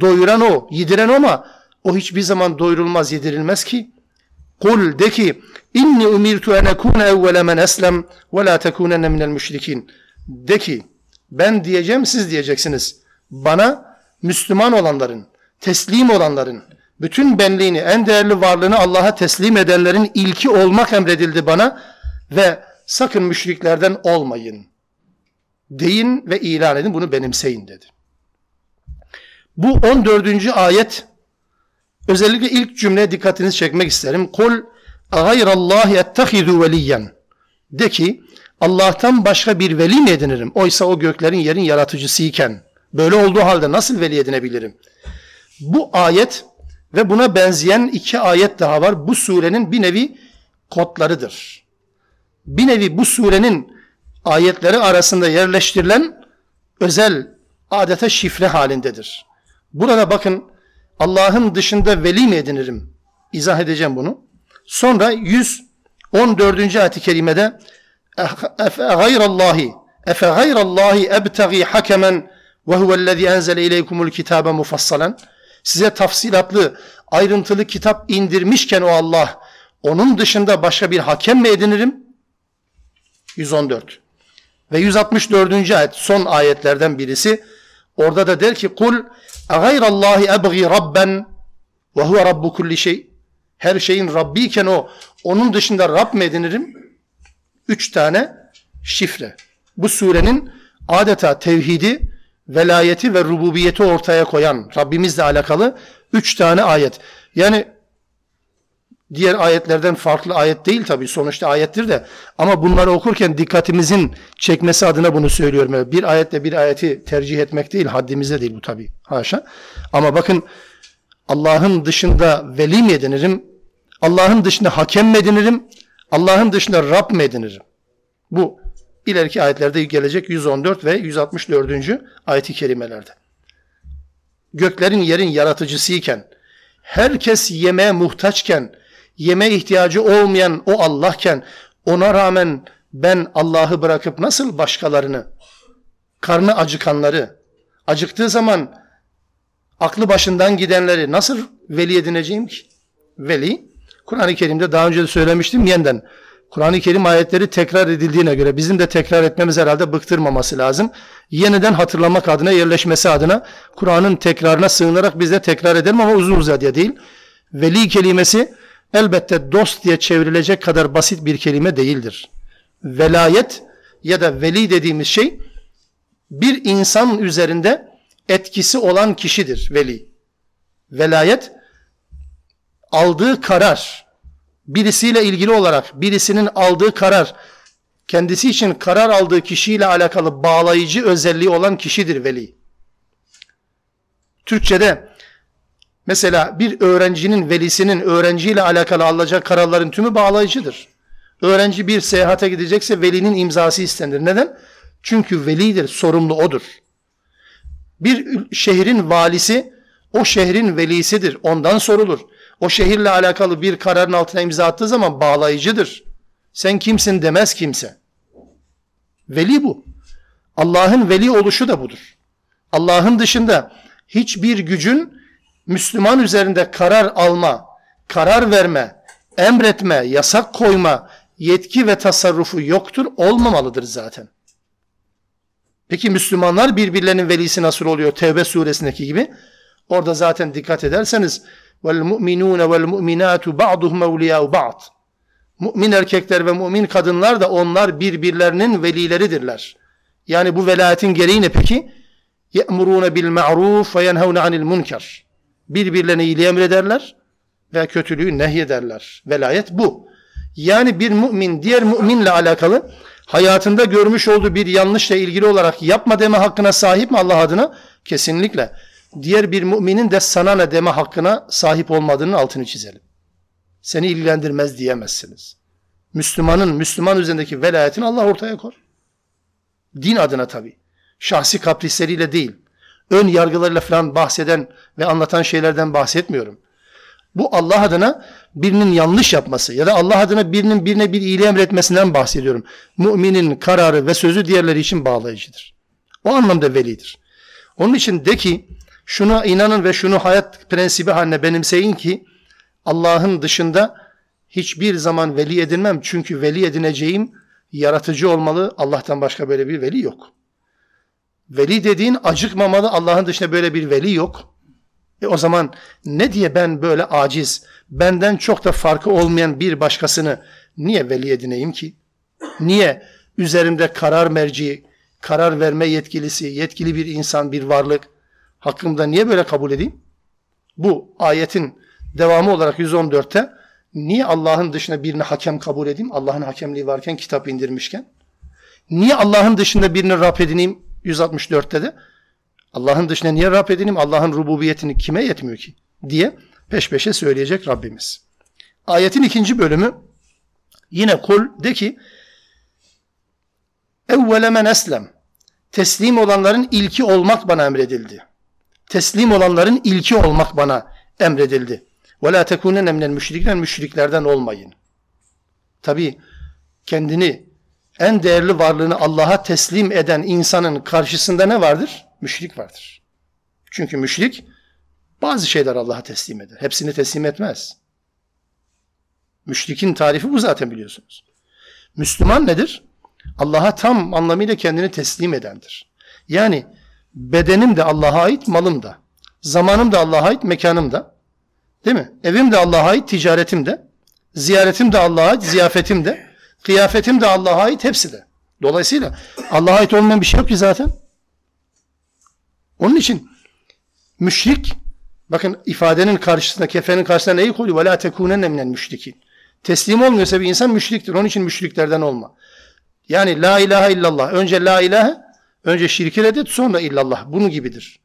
Doyuran o, yediren o ama o hiçbir zaman doyurulmaz, yedirilmez ki. Kul de ki inni umirtu en ekune evvele men eslem ve la tekunenne minel müşrikin. De ki ben diyeceğim siz diyeceksiniz. Bana Müslüman olanların, teslim olanların, bütün benliğini, en değerli varlığını Allah'a teslim edenlerin ilki olmak emredildi bana ve sakın müşriklerden olmayın. Deyin ve ilan edin bunu benimseyin dedi. Bu 14. ayet özellikle ilk cümleye dikkatinizi çekmek isterim. Kul gayrallahi ettehidu veliyen. De ki Allah'tan başka bir veli mi edinirim? Oysa o göklerin yerin yaratıcısıyken böyle olduğu halde nasıl veli edinebilirim? Bu ayet ve buna benzeyen iki ayet daha var. Bu surenin bir nevi kodlarıdır. Bir nevi bu surenin ayetleri arasında yerleştirilen özel adeta şifre halindedir. Burada bakın Allah'ın dışında veli mi edinirim? İzah edeceğim bunu. Sonra 114. ayet-i kerimede efe gayrallahi efe gayrallahi ebtagi hakemen ve huvellezî enzele ileykumul kitabe mufassalan size tafsilatlı ayrıntılı kitap indirmişken o Allah onun dışında başka bir hakem mi edinirim? 114 ve 164. ayet son ayetlerden birisi orada da der ki kul gayrallahi ebgi rabben ve huve rabbu kulli şey her şeyin Rabbi iken o onun dışında Rab mı edinirim? Üç tane şifre. Bu surenin adeta tevhidi, velayeti ve rububiyeti ortaya koyan Rabbimizle alakalı üç tane ayet. Yani diğer ayetlerden farklı ayet değil tabi sonuçta ayettir de ama bunları okurken dikkatimizin çekmesi adına bunu söylüyorum. Bir ayetle bir ayeti tercih etmek değil haddimize değil bu tabi haşa. Ama bakın Allah'ın dışında veli mi edinirim? Allah'ın dışında hakem mi edinirim? Allah'ın dışında Rab mı edinirim? Bu ileriki ayetlerde gelecek 114 ve 164. ayet-i kerimelerde. Göklerin yerin yaratıcısıyken, herkes yemeğe muhtaçken, yeme ihtiyacı olmayan o Allah'ken, ona rağmen ben Allah'ı bırakıp nasıl başkalarını, karnı acıkanları, acıktığı zaman aklı başından gidenleri nasıl veli edineceğim ki? Veli, Kur'an-ı Kerim'de daha önce de söylemiştim yeniden Kur'an-ı Kerim ayetleri tekrar edildiğine göre bizim de tekrar etmemiz herhalde bıktırmaması lazım. Yeniden hatırlamak adına, yerleşmesi adına Kur'an'ın tekrarına sığınarak biz de tekrar edelim ama uzun uzadıya değil. Veli kelimesi elbette dost diye çevrilecek kadar basit bir kelime değildir. Velayet ya da veli dediğimiz şey bir insan üzerinde etkisi olan kişidir veli. Velayet aldığı karar, birisiyle ilgili olarak birisinin aldığı karar, kendisi için karar aldığı kişiyle alakalı bağlayıcı özelliği olan kişidir veli. Türkçe'de mesela bir öğrencinin velisinin öğrenciyle alakalı alacak kararların tümü bağlayıcıdır. Öğrenci bir seyahate gidecekse velinin imzası istenir. Neden? Çünkü velidir, sorumlu odur. Bir şehrin valisi o şehrin velisidir. Ondan sorulur. O şehirle alakalı bir kararın altına imza attığı zaman bağlayıcıdır. Sen kimsin demez kimse. Veli bu. Allah'ın veli oluşu da budur. Allah'ın dışında hiçbir gücün Müslüman üzerinde karar alma, karar verme, emretme, yasak koyma, yetki ve tasarrufu yoktur, olmamalıdır zaten. Peki Müslümanlar birbirlerinin velisi nasıl oluyor? Tevbe suresindeki gibi. Orada zaten dikkat ederseniz vel mu'minatu ba'duhum evliya'u ba'd. Mümin erkekler ve mümin kadınlar da onlar birbirlerinin velileridirler. Yani bu velayetin gereği ne peki? Ma'ruf ve yenhevne anil munkar. Birbirlerine iyiliği emrederler ve kötülüğü nehyederler. Velayet bu. Yani bir mümin diğer müminle alakalı hayatında görmüş olduğu bir yanlışla ilgili olarak yapma deme hakkına sahip mi Allah adına? Kesinlikle. Diğer bir müminin de sana ne deme hakkına sahip olmadığının altını çizelim. Seni ilgilendirmez diyemezsiniz. Müslümanın, Müslüman üzerindeki velayetini Allah ortaya kor. Din adına tabi. Şahsi kaprisleriyle değil. Ön yargılarıyla falan bahseden ve anlatan şeylerden bahsetmiyorum. Bu Allah adına birinin yanlış yapması ya da Allah adına birinin birine bir iyiliği emretmesinden bahsediyorum. Müminin kararı ve sözü diğerleri için bağlayıcıdır. O anlamda velidir. Onun için de ki şuna inanın ve şunu hayat prensibi haline benimseyin ki Allah'ın dışında hiçbir zaman veli edinmem. Çünkü veli edineceğim yaratıcı olmalı. Allah'tan başka böyle bir veli yok. Veli dediğin acıkmamalı. Allah'ın dışında böyle bir veli yok. E o zaman ne diye ben böyle aciz, benden çok da farkı olmayan bir başkasını niye veli edineyim ki? Niye üzerimde karar merci, karar verme yetkilisi, yetkili bir insan, bir varlık hakkımda niye böyle kabul edeyim? Bu ayetin devamı olarak 114'te niye Allah'ın dışında birini hakem kabul edeyim? Allah'ın hakemliği varken kitap indirmişken. Niye Allah'ın dışında birini Rab edineyim? 164'te de. Allah'ın dışında niye Rab edineyim? Allah'ın rububiyetini kime yetmiyor ki? diye peş peşe söyleyecek Rabbimiz. Ayetin ikinci bölümü yine kul de ki evvele eslem teslim olanların ilki olmak bana emredildi. Teslim olanların ilki olmak bana emredildi. Ve la tekûnen minel müşrikler müşriklerden olmayın. Tabi kendini en değerli varlığını Allah'a teslim eden insanın karşısında ne vardır? Müşrik vardır. Çünkü müşrik bazı şeyler Allah'a teslim eder. Hepsini teslim etmez. Müşrikin tarifi bu zaten biliyorsunuz. Müslüman nedir? Allah'a tam anlamıyla kendini teslim edendir. Yani bedenim de Allah'a ait, malım da. Zamanım da Allah'a ait, mekanım da. Değil mi? Evim de Allah'a ait, ticaretim de. Ziyaretim de Allah'a ait, ziyafetim de. Kıyafetim de Allah'a ait, hepsi de. Dolayısıyla Allah'a ait olmayan bir şey yok ki zaten. Onun için müşrik bakın ifadenin karşısında kefenin karşısına neyi koyuyor? وَلَا تَكُونَنَّ مِنَ الْمüşrikin. Teslim olmuyorsa bir insan müşriktir. Onun için müşriklerden olma. Yani la ilahe illallah. Önce la ilahe, önce şirki reddet sonra illallah. Bunu gibidir.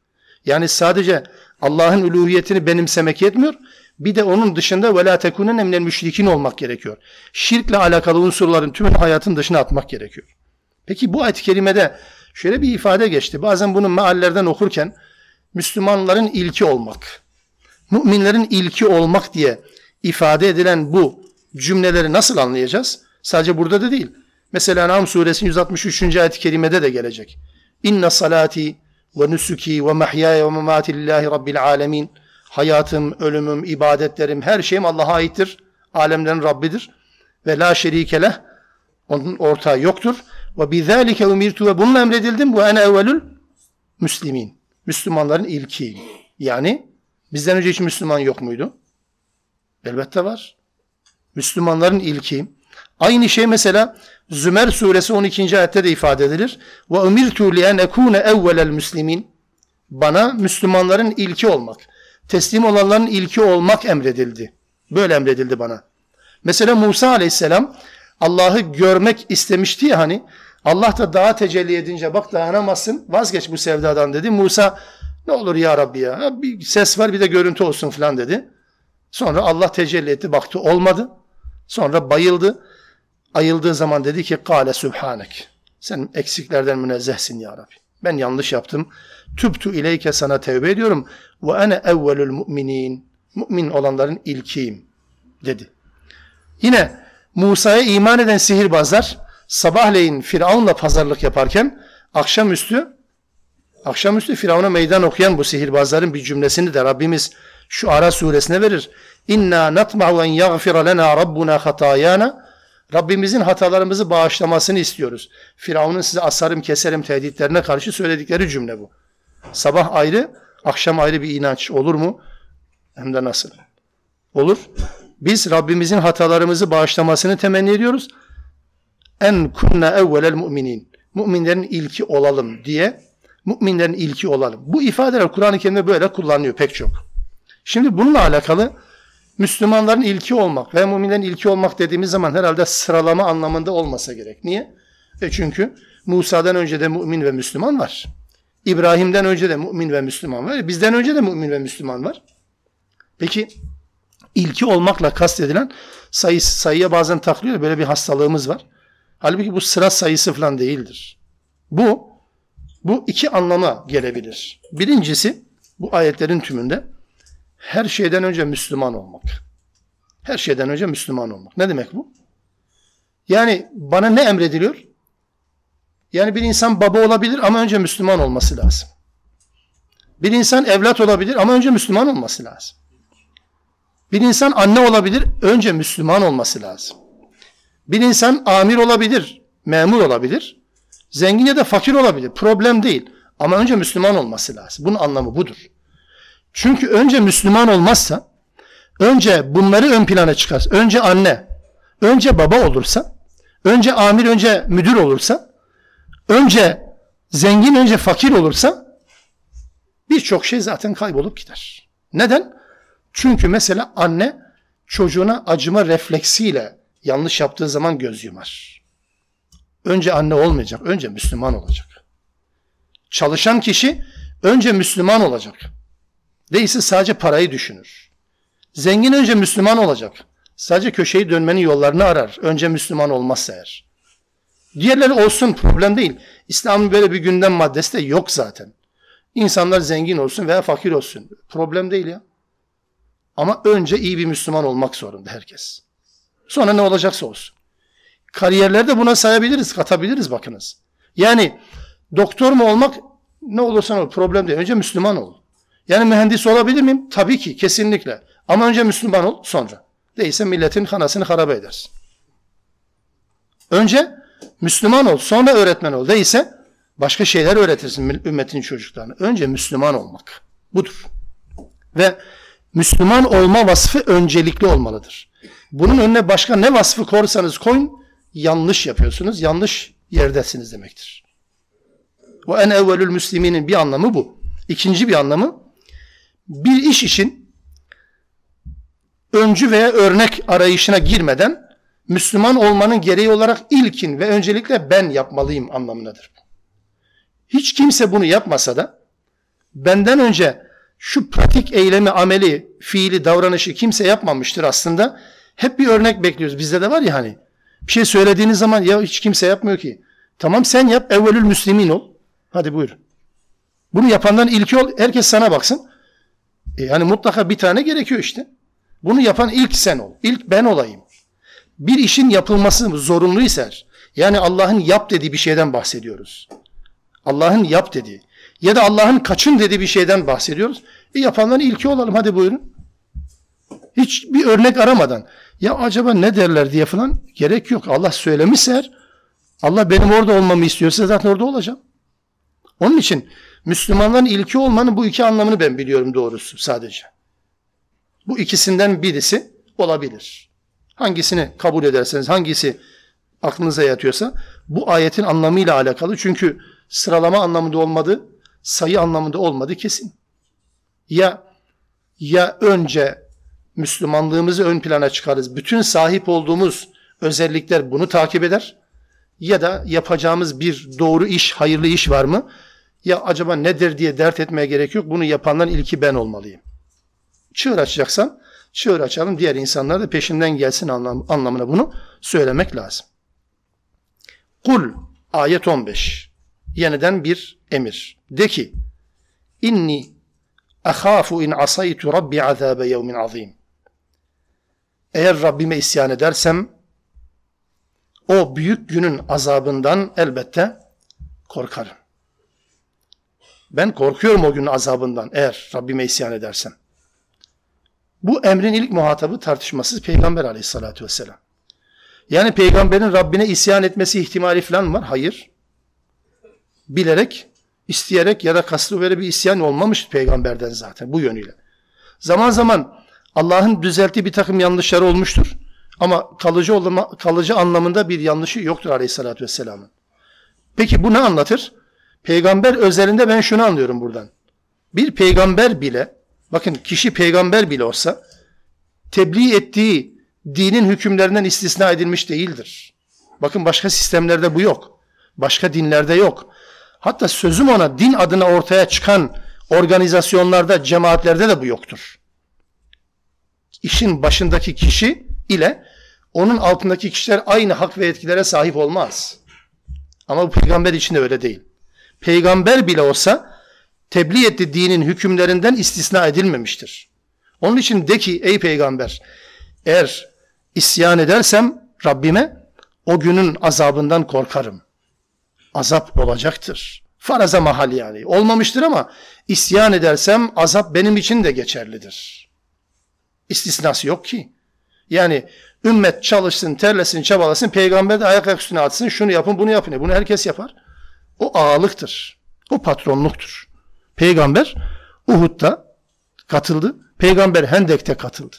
Yani sadece Allah'ın uluhiyetini benimsemek yetmiyor. Bir de onun dışında ve la tekûnenne minel müşrikin olmak gerekiyor. Şirkle alakalı unsurların tümünü hayatın dışına atmak gerekiyor. Peki bu ayet-i kerimede şöyle bir ifade geçti. Bazen bunu meallerden okurken Müslümanların ilki olmak, müminlerin ilki olmak diye ifade edilen bu cümleleri nasıl anlayacağız? Sadece burada da değil. Mesela Nam suresi 163. ayet-i kerimede de gelecek. İnne salati ve nusuki ve mahyaya ve mamati lillahi rabbil alemin. Hayatım, ölümüm, ibadetlerim, her şeyim Allah'a aittir. Alemlerin Rabbidir. ve la şerikeleh onun ortağı yoktur. Ve bizalike umirtu ve bununla emredildim. Bu ene evvelül müslimin. Müslümanların ilkiyim. Yani bizden önce hiç Müslüman yok muydu? Elbette var. Müslümanların ilkiyim. Aynı şey mesela Zümer suresi 12. ayette de ifade edilir. Ve umirtu li en ekune evvelel müslimin. Bana Müslümanların ilki olmak, teslim olanların ilki olmak emredildi. Böyle emredildi bana. Mesela Musa aleyhisselam Allah'ı görmek istemişti ya hani Allah da dağa tecelli edince bak dayanamazsın vazgeç bu sevdadan dedi. Musa ne olur ya Rabbi ya bir ses var bir de görüntü olsun falan dedi. Sonra Allah tecelli etti baktı olmadı. Sonra bayıldı. Ayıldığı zaman dedi ki Kale Sübhanek. Sen eksiklerden münezzehsin ya Rabbi. Ben yanlış yaptım. Tübtü ileyke sana tevbe ediyorum. Ve ene evvelül müminin. Mümin olanların ilkiyim dedi. Yine Musa'ya iman eden sihirbazlar sabahleyin Firavun'la pazarlık yaparken akşamüstü akşamüstü Firavun'a meydan okuyan bu sihirbazların bir cümlesini de Rabbimiz şu Ara suresine verir. İnna natma'u en yaghfira lena rabbuna hatayana Rabbimizin hatalarımızı bağışlamasını istiyoruz. Firavun'un size asarım keserim tehditlerine karşı söyledikleri cümle bu. Sabah ayrı, akşam ayrı bir inanç olur mu? Hem de nasıl? Olur. Biz Rabbimizin hatalarımızı bağışlamasını temenni ediyoruz. En kunna evvelel müminin. Müminlerin ilki olalım diye müminlerin ilki olalım. Bu ifadeler Kur'an-ı Kerim'de böyle kullanılıyor pek çok. Şimdi bununla alakalı Müslümanların ilki olmak ve müminlerin ilki olmak dediğimiz zaman herhalde sıralama anlamında olmasa gerek. Niye? E çünkü Musa'dan önce de mümin ve Müslüman var. İbrahim'den önce de mümin ve Müslüman var. Bizden önce de mümin ve Müslüman var. Peki ilki olmakla kastedilen sayı, sayıya bazen takılıyor. Böyle bir hastalığımız var. Halbuki bu sıra sayısı falan değildir. Bu bu iki anlama gelebilir. Birincisi bu ayetlerin tümünde her şeyden önce Müslüman olmak. Her şeyden önce Müslüman olmak. Ne demek bu? Yani bana ne emrediliyor? Yani bir insan baba olabilir ama önce Müslüman olması lazım. Bir insan evlat olabilir ama önce Müslüman olması lazım. Bir insan anne olabilir, önce Müslüman olması lazım. Bir insan amir olabilir, memur olabilir, zengin ya da fakir olabilir. Problem değil. Ama önce Müslüman olması lazım. Bunun anlamı budur. Çünkü önce Müslüman olmazsa, önce bunları ön plana çıkar. Önce anne, önce baba olursa, önce amir, önce müdür olursa, önce zengin, önce fakir olursa birçok şey zaten kaybolup gider. Neden? Çünkü mesela anne çocuğuna acıma refleksiyle yanlış yaptığı zaman göz yumar. Önce anne olmayacak, önce Müslüman olacak. Çalışan kişi önce Müslüman olacak. Değilse sadece parayı düşünür. Zengin önce Müslüman olacak. Sadece köşeyi dönmenin yollarını arar. Önce Müslüman olmazsa eğer. Diğerleri olsun problem değil. İslam'ın böyle bir gündem maddesi de yok zaten. İnsanlar zengin olsun veya fakir olsun. Problem değil ya. Ama önce iyi bir Müslüman olmak zorunda herkes. Sonra ne olacaksa olsun. Kariyerlerde buna sayabiliriz, katabiliriz bakınız. Yani doktor mu olmak ne olursan ol problem değil. Önce Müslüman ol. Yani mühendis olabilir miyim? Tabii ki, kesinlikle. Ama önce Müslüman ol, sonra. Değilse milletin kanasını harabe edersin. Önce Müslüman ol, sonra öğretmen ol. Değilse başka şeyler öğretirsin ümmetin çocuklarına. Önce Müslüman olmak. Budur. Ve Müslüman olma vasfı öncelikli olmalıdır. Bunun önüne başka ne vasfı korsanız koyun, yanlış yapıyorsunuz, yanlış yerdesiniz demektir. Ve en evvelül müsliminin bir anlamı bu. İkinci bir anlamı, bir iş için öncü veya örnek arayışına girmeden Müslüman olmanın gereği olarak ilkin ve öncelikle ben yapmalıyım anlamındadır. Hiç kimse bunu yapmasa da benden önce şu pratik eylemi, ameli, fiili, davranışı kimse yapmamıştır aslında. Hep bir örnek bekliyoruz. Bizde de var ya hani bir şey söylediğiniz zaman ya hiç kimse yapmıyor ki. Tamam sen yap evvelül müslimin ol. Hadi buyur. Bunu yapandan ilki ol. Herkes sana baksın. E yani mutlaka bir tane gerekiyor işte. Bunu yapan ilk sen ol. İlk ben olayım. Bir işin yapılması zorunluysa yani Allah'ın yap dediği bir şeyden bahsediyoruz. Allah'ın yap dediği ya da Allah'ın kaçın dediği bir şeyden bahsediyoruz. E yapanların ilki olalım hadi buyurun. Hiç bir örnek aramadan. Ya acaba ne derler diye falan gerek yok. Allah söylemişse eğer, Allah benim orada olmamı istiyorsa zaten orada olacağım. Onun için Müslümanların ilki olmanın bu iki anlamını ben biliyorum doğrusu sadece. Bu ikisinden birisi olabilir. Hangisini kabul ederseniz, hangisi aklınıza yatıyorsa bu ayetin anlamıyla alakalı. Çünkü sıralama anlamında olmadı, sayı anlamında olmadı kesin. Ya ya önce Müslümanlığımızı ön plana çıkarız. Bütün sahip olduğumuz özellikler bunu takip eder. Ya da yapacağımız bir doğru iş, hayırlı iş var mı? Ya acaba nedir diye dert etmeye gerek yok. Bunu yapanların ilki ben olmalıyım. Çığır açacaksan çığır açalım. Diğer insanlar da peşinden gelsin anlam anlamına bunu söylemek lazım. Kul ayet 15. Yeniden bir emir. De ki inni ahafu in asaytu rabbi azabe yevmin azim. Eğer Rabbime isyan edersem o büyük günün azabından elbette korkarım. Ben korkuyorum o günün azabından eğer Rabbime isyan edersem. Bu emrin ilk muhatabı tartışmasız Peygamber aleyhissalatü vesselam. Yani peygamberin Rabbine isyan etmesi ihtimali falan var. Hayır. Bilerek, isteyerek ya da kastı böyle bir isyan olmamış peygamberden zaten bu yönüyle. Zaman zaman Allah'ın düzelttiği bir takım yanlışları olmuştur. Ama kalıcı olma, kalıcı anlamında bir yanlışı yoktur aleyhissalatü vesselamın. Peki bu ne anlatır? Peygamber özelinde ben şunu anlıyorum buradan. Bir peygamber bile, bakın kişi peygamber bile olsa, tebliğ ettiği dinin hükümlerinden istisna edilmiş değildir. Bakın başka sistemlerde bu yok. Başka dinlerde yok. Hatta sözüm ona din adına ortaya çıkan organizasyonlarda, cemaatlerde de bu yoktur. İşin başındaki kişi ile onun altındaki kişiler aynı hak ve etkilere sahip olmaz. Ama bu peygamber için de öyle değil. Peygamber bile olsa tebliğ etti dinin hükümlerinden istisna edilmemiştir. Onun için de ki ey peygamber eğer isyan edersem Rabbime o günün azabından korkarım. Azap olacaktır. Faraza mahal yani. Olmamıştır ama isyan edersem azap benim için de geçerlidir. İstisnası yok ki. Yani ümmet çalışsın, terlesin, çabalasın, peygamber de ayak ayak üstüne atsın, şunu yapın, bunu yapın. Bunu herkes yapar. O ağalıktır. O patronluktur. Peygamber Uhud'da katıldı. Peygamber Hendek'te katıldı.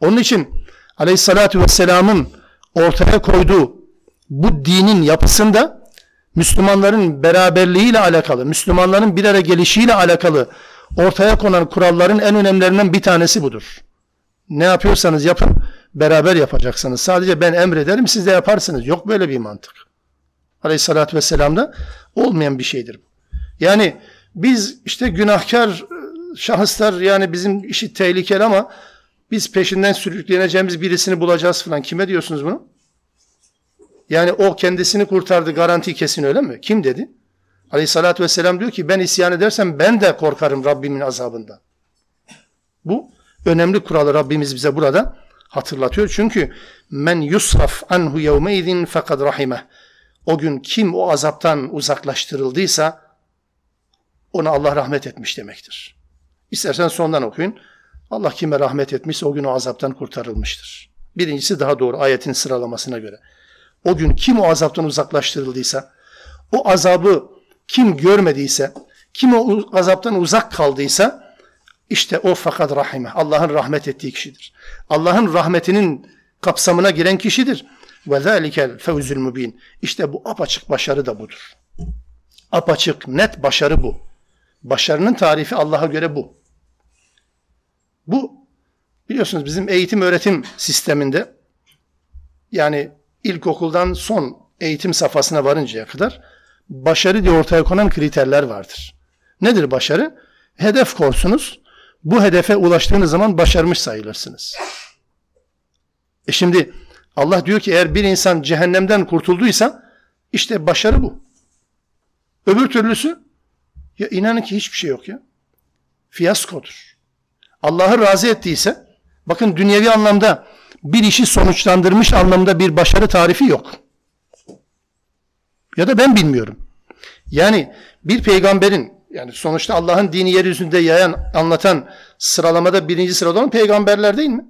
Onun için Aleyhissalatü vesselamın ortaya koyduğu bu dinin yapısında Müslümanların beraberliğiyle alakalı, Müslümanların bir araya gelişiyle alakalı ortaya konan kuralların en önemlilerinden bir tanesi budur. Ne yapıyorsanız yapın, beraber yapacaksınız. Sadece ben emrederim, siz de yaparsınız. Yok böyle bir mantık. Aleyhissalatü vesselam'da olmayan bir şeydir bu. Yani biz işte günahkar şahıslar yani bizim işi tehlikeli ama biz peşinden sürükleneceğimiz birisini bulacağız falan. Kime diyorsunuz bunu? Yani o kendisini kurtardı garanti kesin öyle mi? Kim dedi? Aleyhissalatü vesselam diyor ki ben isyan edersem ben de korkarım Rabbimin azabından. Bu önemli kuralı Rabbimiz bize burada hatırlatıyor. Çünkü men yusraf anhu yevmeydin fekad rahime. O gün kim o azaptan uzaklaştırıldıysa ona Allah rahmet etmiş demektir. İstersen sondan okuyun. Allah kime rahmet etmişse o gün o azaptan kurtarılmıştır. Birincisi daha doğru ayetin sıralamasına göre. O gün kim o azaptan uzaklaştırıldıysa, o azabı kim görmediyse, kim o azaptan uzak kaldıysa, işte o fakat rahime, Allah'ın rahmet ettiği kişidir. Allah'ın rahmetinin kapsamına giren kişidir. Ve zâlikel fevzül mübin. İşte bu apaçık başarı da budur. Apaçık, net başarı bu. Başarının tarifi Allah'a göre bu. Bu biliyorsunuz bizim eğitim öğretim sisteminde yani ilkokuldan son eğitim safhasına varıncaya kadar başarı diye ortaya konan kriterler vardır. Nedir başarı? Hedef korsunuz. Bu hedefe ulaştığınız zaman başarmış sayılırsınız. E şimdi Allah diyor ki eğer bir insan cehennemden kurtulduysa işte başarı bu. Öbür türlüsü ya inanın ki hiçbir şey yok ya. Fiyaskodur. Allah'ı razı ettiyse bakın dünyevi anlamda bir işi sonuçlandırmış anlamda bir başarı tarifi yok. Ya da ben bilmiyorum. Yani bir peygamberin yani sonuçta Allah'ın dini yeryüzünde yayan, anlatan sıralamada birinci sırada olan peygamberler değil mi?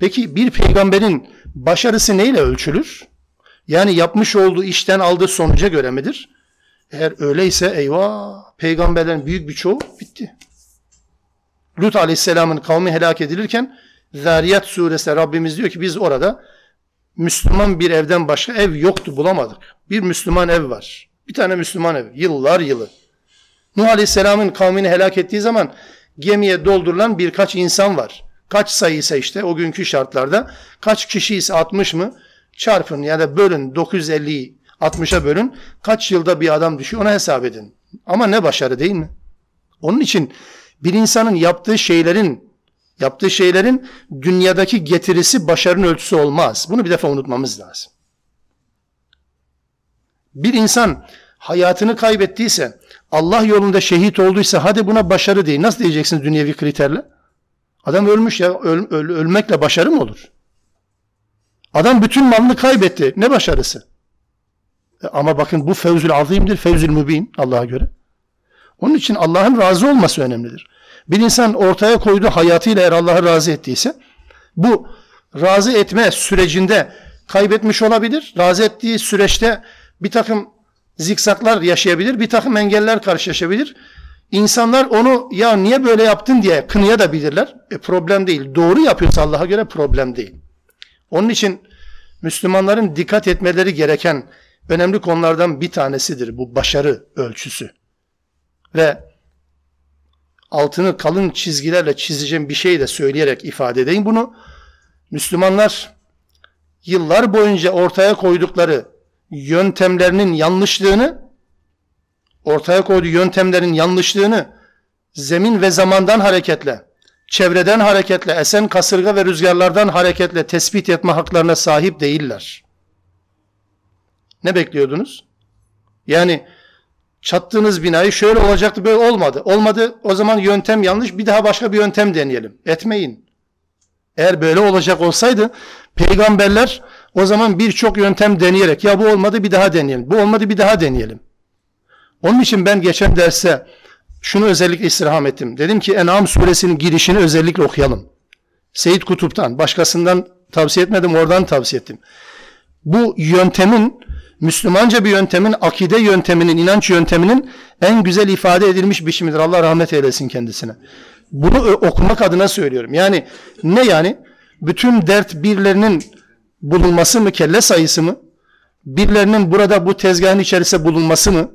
Peki bir peygamberin başarısı neyle ölçülür? Yani yapmış olduğu işten aldığı sonuca göre midir? Eğer öyleyse eyvah peygamberlerin büyük bir çoğu bitti. Lut aleyhisselamın kavmi helak edilirken Zariyat suresinde Rabbimiz diyor ki biz orada Müslüman bir evden başka ev yoktu bulamadık. Bir Müslüman ev var. Bir tane Müslüman ev. Yıllar yılı. Nuh Aleyhisselam'ın kavmini helak ettiği zaman gemiye doldurulan birkaç insan var. Kaç sayı ise işte o günkü şartlarda kaç kişi ise 60 mı çarpın ya da bölün 950'yi 60'a bölün kaç yılda bir adam düşüyor ona hesap edin. Ama ne başarı değil mi? Onun için bir insanın yaptığı şeylerin yaptığı şeylerin dünyadaki getirisi başarının ölçüsü olmaz. Bunu bir defa unutmamız lazım. Bir insan hayatını kaybettiyse, Allah yolunda şehit olduysa hadi buna başarı değil. Nasıl diyeceksiniz dünyevi kriterle? Adam ölmüş ya öl, öl, ölmekle başarı mı olur? Adam bütün malını kaybetti. Ne başarısı? E, ama bakın bu fevzül azimdir, fevzül mübin Allah'a göre. Onun için Allah'ın razı olması önemlidir. Bir insan ortaya koyduğu hayatıyla eğer Allah'ı razı ettiyse bu razı etme sürecinde kaybetmiş olabilir. Razı ettiği süreçte bir takım zikzaklar yaşayabilir, bir takım engeller karşılaşabilir. İnsanlar onu ya niye böyle yaptın diye kınıya da bilirler. E, problem değil. Doğru yapıyorsa Allah'a göre problem değil. Onun için Müslümanların dikkat etmeleri gereken önemli konulardan bir tanesidir bu başarı ölçüsü. Ve altını kalın çizgilerle çizeceğim bir şey de söyleyerek ifade edeyim bunu. Müslümanlar yıllar boyunca ortaya koydukları yöntemlerinin yanlışlığını ortaya koyduğu yöntemlerin yanlışlığını zemin ve zamandan hareketle, çevreden hareketle, esen kasırga ve rüzgarlardan hareketle tespit etme haklarına sahip değiller. Ne bekliyordunuz? Yani çattığınız binayı şöyle olacaktı böyle olmadı. Olmadı o zaman yöntem yanlış bir daha başka bir yöntem deneyelim. Etmeyin. Eğer böyle olacak olsaydı peygamberler o zaman birçok yöntem deneyerek ya bu olmadı bir daha deneyelim. Bu olmadı bir daha deneyelim. Onun için ben geçen derste şunu özellikle istirham ettim. Dedim ki En'am suresinin girişini özellikle okuyalım. Seyit Kutup'tan, başkasından tavsiye etmedim, oradan tavsiye ettim. Bu yöntemin, Müslümanca bir yöntemin, akide yönteminin, inanç yönteminin en güzel ifade edilmiş biçimidir. Allah rahmet eylesin kendisine. Bunu okumak adına söylüyorum. Yani ne yani? Bütün dert birilerinin bulunması mı, kelle sayısı mı? Birilerinin burada bu tezgahın içerisinde bulunması mı?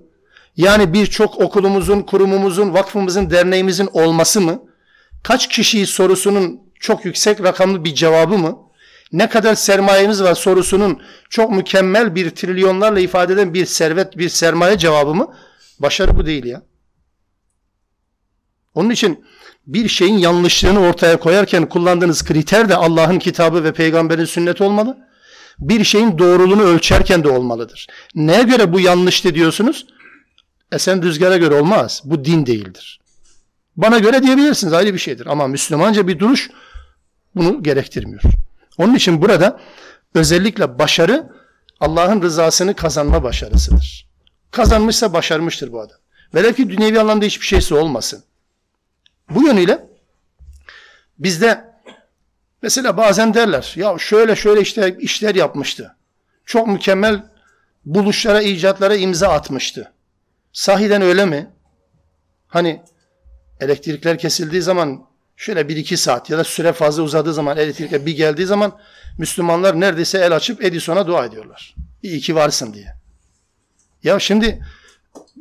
Yani birçok okulumuzun, kurumumuzun, vakfımızın, derneğimizin olması mı? Kaç kişiyi sorusunun çok yüksek rakamlı bir cevabı mı? Ne kadar sermayemiz var sorusunun çok mükemmel bir trilyonlarla ifade eden bir servet, bir sermaye cevabı mı? Başarı bu değil ya. Onun için bir şeyin yanlışlığını ortaya koyarken kullandığınız kriter de Allah'ın kitabı ve peygamberin sünneti olmalı. Bir şeyin doğruluğunu ölçerken de olmalıdır. Neye göre bu yanlıştı diyorsunuz? Esen rüzgara göre olmaz. Bu din değildir. Bana göre diyebilirsiniz ayrı bir şeydir. Ama Müslümanca bir duruş bunu gerektirmiyor. Onun için burada özellikle başarı Allah'ın rızasını kazanma başarısıdır. Kazanmışsa başarmıştır bu adam. Velev ki dünyevi anlamda hiçbir şeysi olmasın. Bu yönüyle bizde mesela bazen derler ya şöyle şöyle işte işler yapmıştı. Çok mükemmel buluşlara, icatlara imza atmıştı. Sahiden öyle mi? Hani elektrikler kesildiği zaman şöyle bir iki saat ya da süre fazla uzadığı zaman elektrikler bir geldiği zaman Müslümanlar neredeyse el açıp Edison'a dua ediyorlar. İyi ki varsın diye. Ya şimdi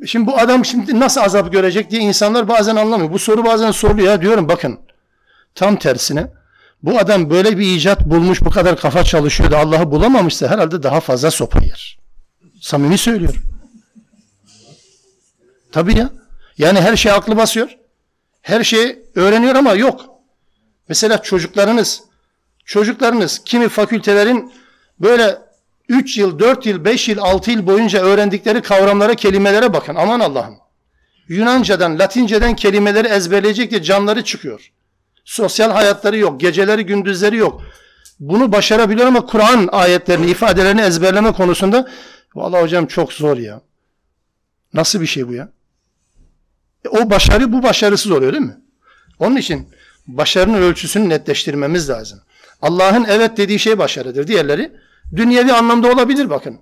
şimdi bu adam şimdi nasıl azap görecek diye insanlar bazen anlamıyor. Bu soru bazen soruluyor ya diyorum bakın tam tersine bu adam böyle bir icat bulmuş bu kadar kafa çalışıyor da Allah'ı bulamamışsa herhalde daha fazla sopa yer. Samimi söylüyorum. Tabii ya. Yani her şey aklı basıyor. Her şeyi öğreniyor ama yok. Mesela çocuklarınız, çocuklarınız kimi fakültelerin böyle 3 yıl, 4 yıl, 5 yıl, 6 yıl boyunca öğrendikleri kavramlara, kelimelere bakın. Aman Allah'ım. Yunancadan, Latinceden kelimeleri ezberleyecek diye canları çıkıyor. Sosyal hayatları yok, geceleri, gündüzleri yok. Bunu başarabiliyor ama Kur'an ayetlerini, ifadelerini ezberleme konusunda vallahi hocam çok zor ya. Nasıl bir şey bu ya? E, o başarı bu başarısız oluyor değil mi? Onun için başarının ölçüsünü netleştirmemiz lazım. Allah'ın evet dediği şey başarıdır. Diğerleri dünyevi anlamda olabilir bakın.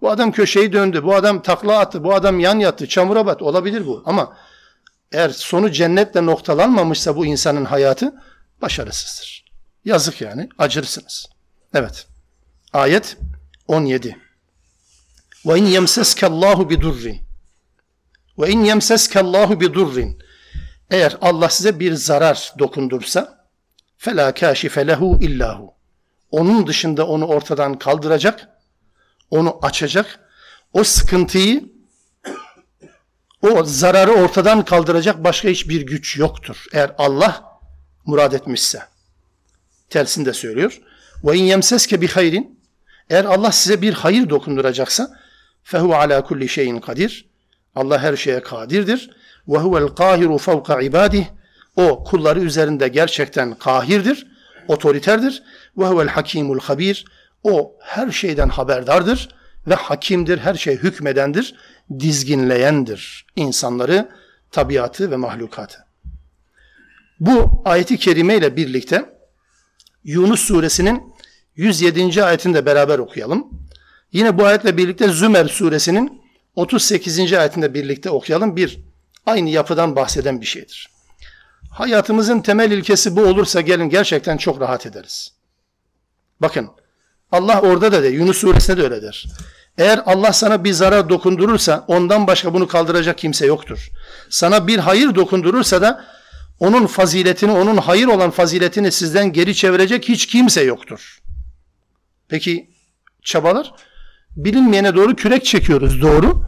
Bu adam köşeyi döndü, bu adam takla attı, bu adam yan yattı, çamura battı. Olabilir bu ama eğer sonu cennetle noktalanmamışsa bu insanın hayatı başarısızdır. Yazık yani, acırsınız. Evet. Ayet 17. Ve in yemseskallahu bi durrin. Ve in yemseskallahu bi durrin. Eğer Allah size bir zarar dokundursa fela kâşife lehu illahu. Onun dışında onu ortadan kaldıracak, onu açacak, o sıkıntıyı, o zararı ortadan kaldıracak başka hiçbir güç yoktur. Eğer Allah murad etmişse. Tersini de söylüyor. Ve in yemseske bi hayrin. Eğer Allah size bir hayır dokunduracaksa fehu ala kulli şeyin kadir. Allah her şeye kadirdir. Ve huvel kahiru fevka ibadih. O kulları üzerinde gerçekten kahirdir, otoriterdir. Ve huvel hakimul habir. O her şeyden haberdardır ve hakimdir, her şey hükmedendir, dizginleyendir insanları, tabiatı ve mahlukatı. Bu ayeti kerime ile birlikte Yunus suresinin 107. ayetini de beraber okuyalım. Yine bu ayetle birlikte Zümer suresinin 38. ayetinde birlikte okuyalım. Bir aynı yapıdan bahseden bir şeydir. Hayatımızın temel ilkesi bu olursa gelin gerçekten çok rahat ederiz. Bakın Allah orada da de Yunus suresinde de öyle der. Eğer Allah sana bir zarar dokundurursa ondan başka bunu kaldıracak kimse yoktur. Sana bir hayır dokundurursa da onun faziletini, onun hayır olan faziletini sizden geri çevirecek hiç kimse yoktur. Peki çabalar? Bilinmeyene doğru kürek çekiyoruz doğru.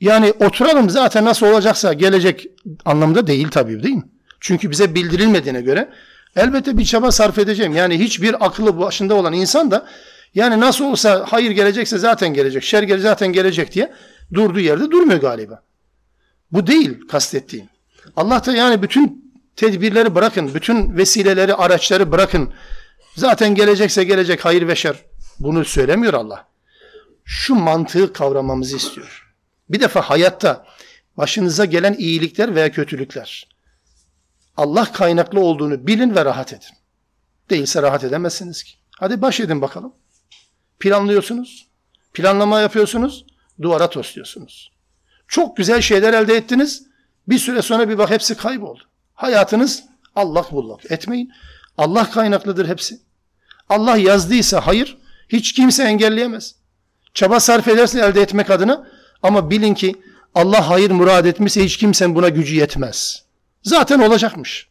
Yani oturalım zaten nasıl olacaksa gelecek anlamda değil tabii değil mi? Çünkü bize bildirilmediğine göre elbette bir çaba sarf edeceğim. Yani hiçbir akıllı başında olan insan da yani nasıl olsa hayır gelecekse zaten gelecek, şer gelecek zaten gelecek diye durduğu yerde durmuyor galiba. Bu değil kastettiğim. Allah da yani bütün tedbirleri bırakın, bütün vesileleri, araçları bırakın. Zaten gelecekse gelecek hayır ve şer. Bunu söylemiyor Allah. Şu mantığı kavramamızı istiyor. Bir defa hayatta başınıza gelen iyilikler veya kötülükler Allah kaynaklı olduğunu bilin ve rahat edin. Değilse rahat edemezsiniz ki. Hadi baş edin bakalım. Planlıyorsunuz. Planlama yapıyorsunuz. Duvara tosluyorsunuz. Çok güzel şeyler elde ettiniz. Bir süre sonra bir bak hepsi kayboldu. Hayatınız Allah bullak etmeyin. Allah kaynaklıdır hepsi. Allah yazdıysa hayır hiç kimse engelleyemez. Çaba sarf edersin elde etmek adına ama bilin ki Allah hayır murad etmişse hiç kimsenin buna gücü yetmez. Zaten olacakmış.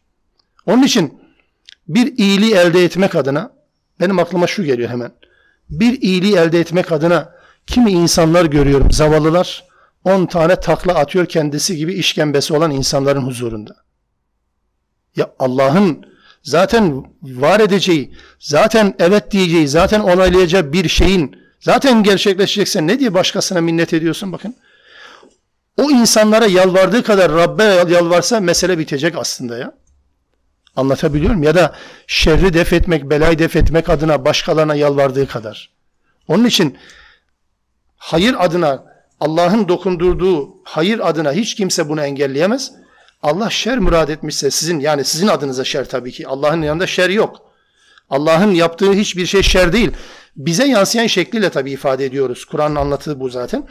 Onun için bir iyiliği elde etmek adına benim aklıma şu geliyor hemen. Bir iyiliği elde etmek adına kimi insanlar görüyorum zavallılar 10 tane takla atıyor kendisi gibi işkembesi olan insanların huzurunda. Ya Allah'ın zaten var edeceği, zaten evet diyeceği, zaten onaylayacağı bir şeyin zaten gerçekleşecekse ne diye başkasına minnet ediyorsun bakın. O insanlara yalvardığı kadar Rabbe yalvarsa mesele bitecek aslında ya. Anlatabiliyorum ya da şerri def etmek, belayı def etmek adına başkalarına yalvardığı kadar. Onun için hayır adına Allah'ın dokundurduğu hayır adına hiç kimse bunu engelleyemez. Allah şer murad etmişse sizin yani sizin adınıza şer tabii ki. Allah'ın yanında şer yok. Allah'ın yaptığı hiçbir şey şer değil. Bize yansıyan şekliyle tabii ifade ediyoruz. Kur'an'ın anlattığı bu zaten.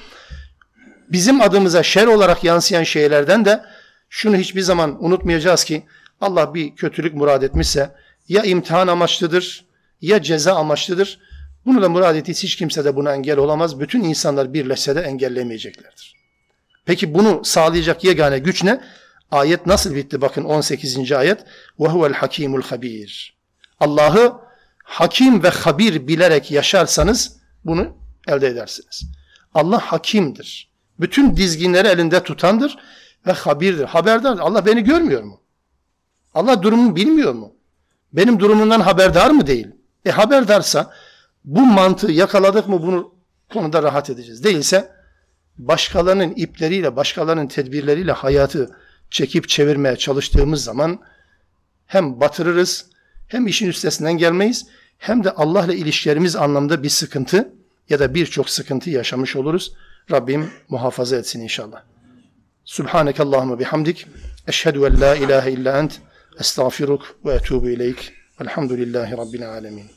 Bizim adımıza şer olarak yansıyan şeylerden de şunu hiçbir zaman unutmayacağız ki Allah bir kötülük murad etmişse ya imtihan amaçlıdır ya ceza amaçlıdır. Bunu da murad ettiyse hiç kimse de buna engel olamaz. Bütün insanlar birleşse de engellemeyeceklerdir. Peki bunu sağlayacak yegane güç ne? Ayet nasıl bitti? Bakın 18. ayet. Huvel hakimul habir. Allah'ı hakim ve habir bilerek yaşarsanız bunu elde edersiniz. Allah hakimdir. Bütün dizginleri elinde tutandır ve habirdir. Haberdardır. Allah beni görmüyor mu? Allah durumumu bilmiyor mu? Benim durumumdan haberdar mı değil? E haberdarsa bu mantığı yakaladık mı bunu konuda rahat edeceğiz. Değilse başkalarının ipleriyle, başkalarının tedbirleriyle hayatı çekip çevirmeye çalıştığımız zaman hem batırırız, hem işin üstesinden gelmeyiz, hem de Allah ile ilişkilerimiz anlamda bir sıkıntı ya da birçok sıkıntı yaşamış oluruz. Rabbim muhafaza etsin inşallah. Subhaneke Allahümme bihamdik. Eşhedü en la ilahe illa ent. Estağfiruk ve etubu ileyk. Velhamdülillahi Rabbil alemin.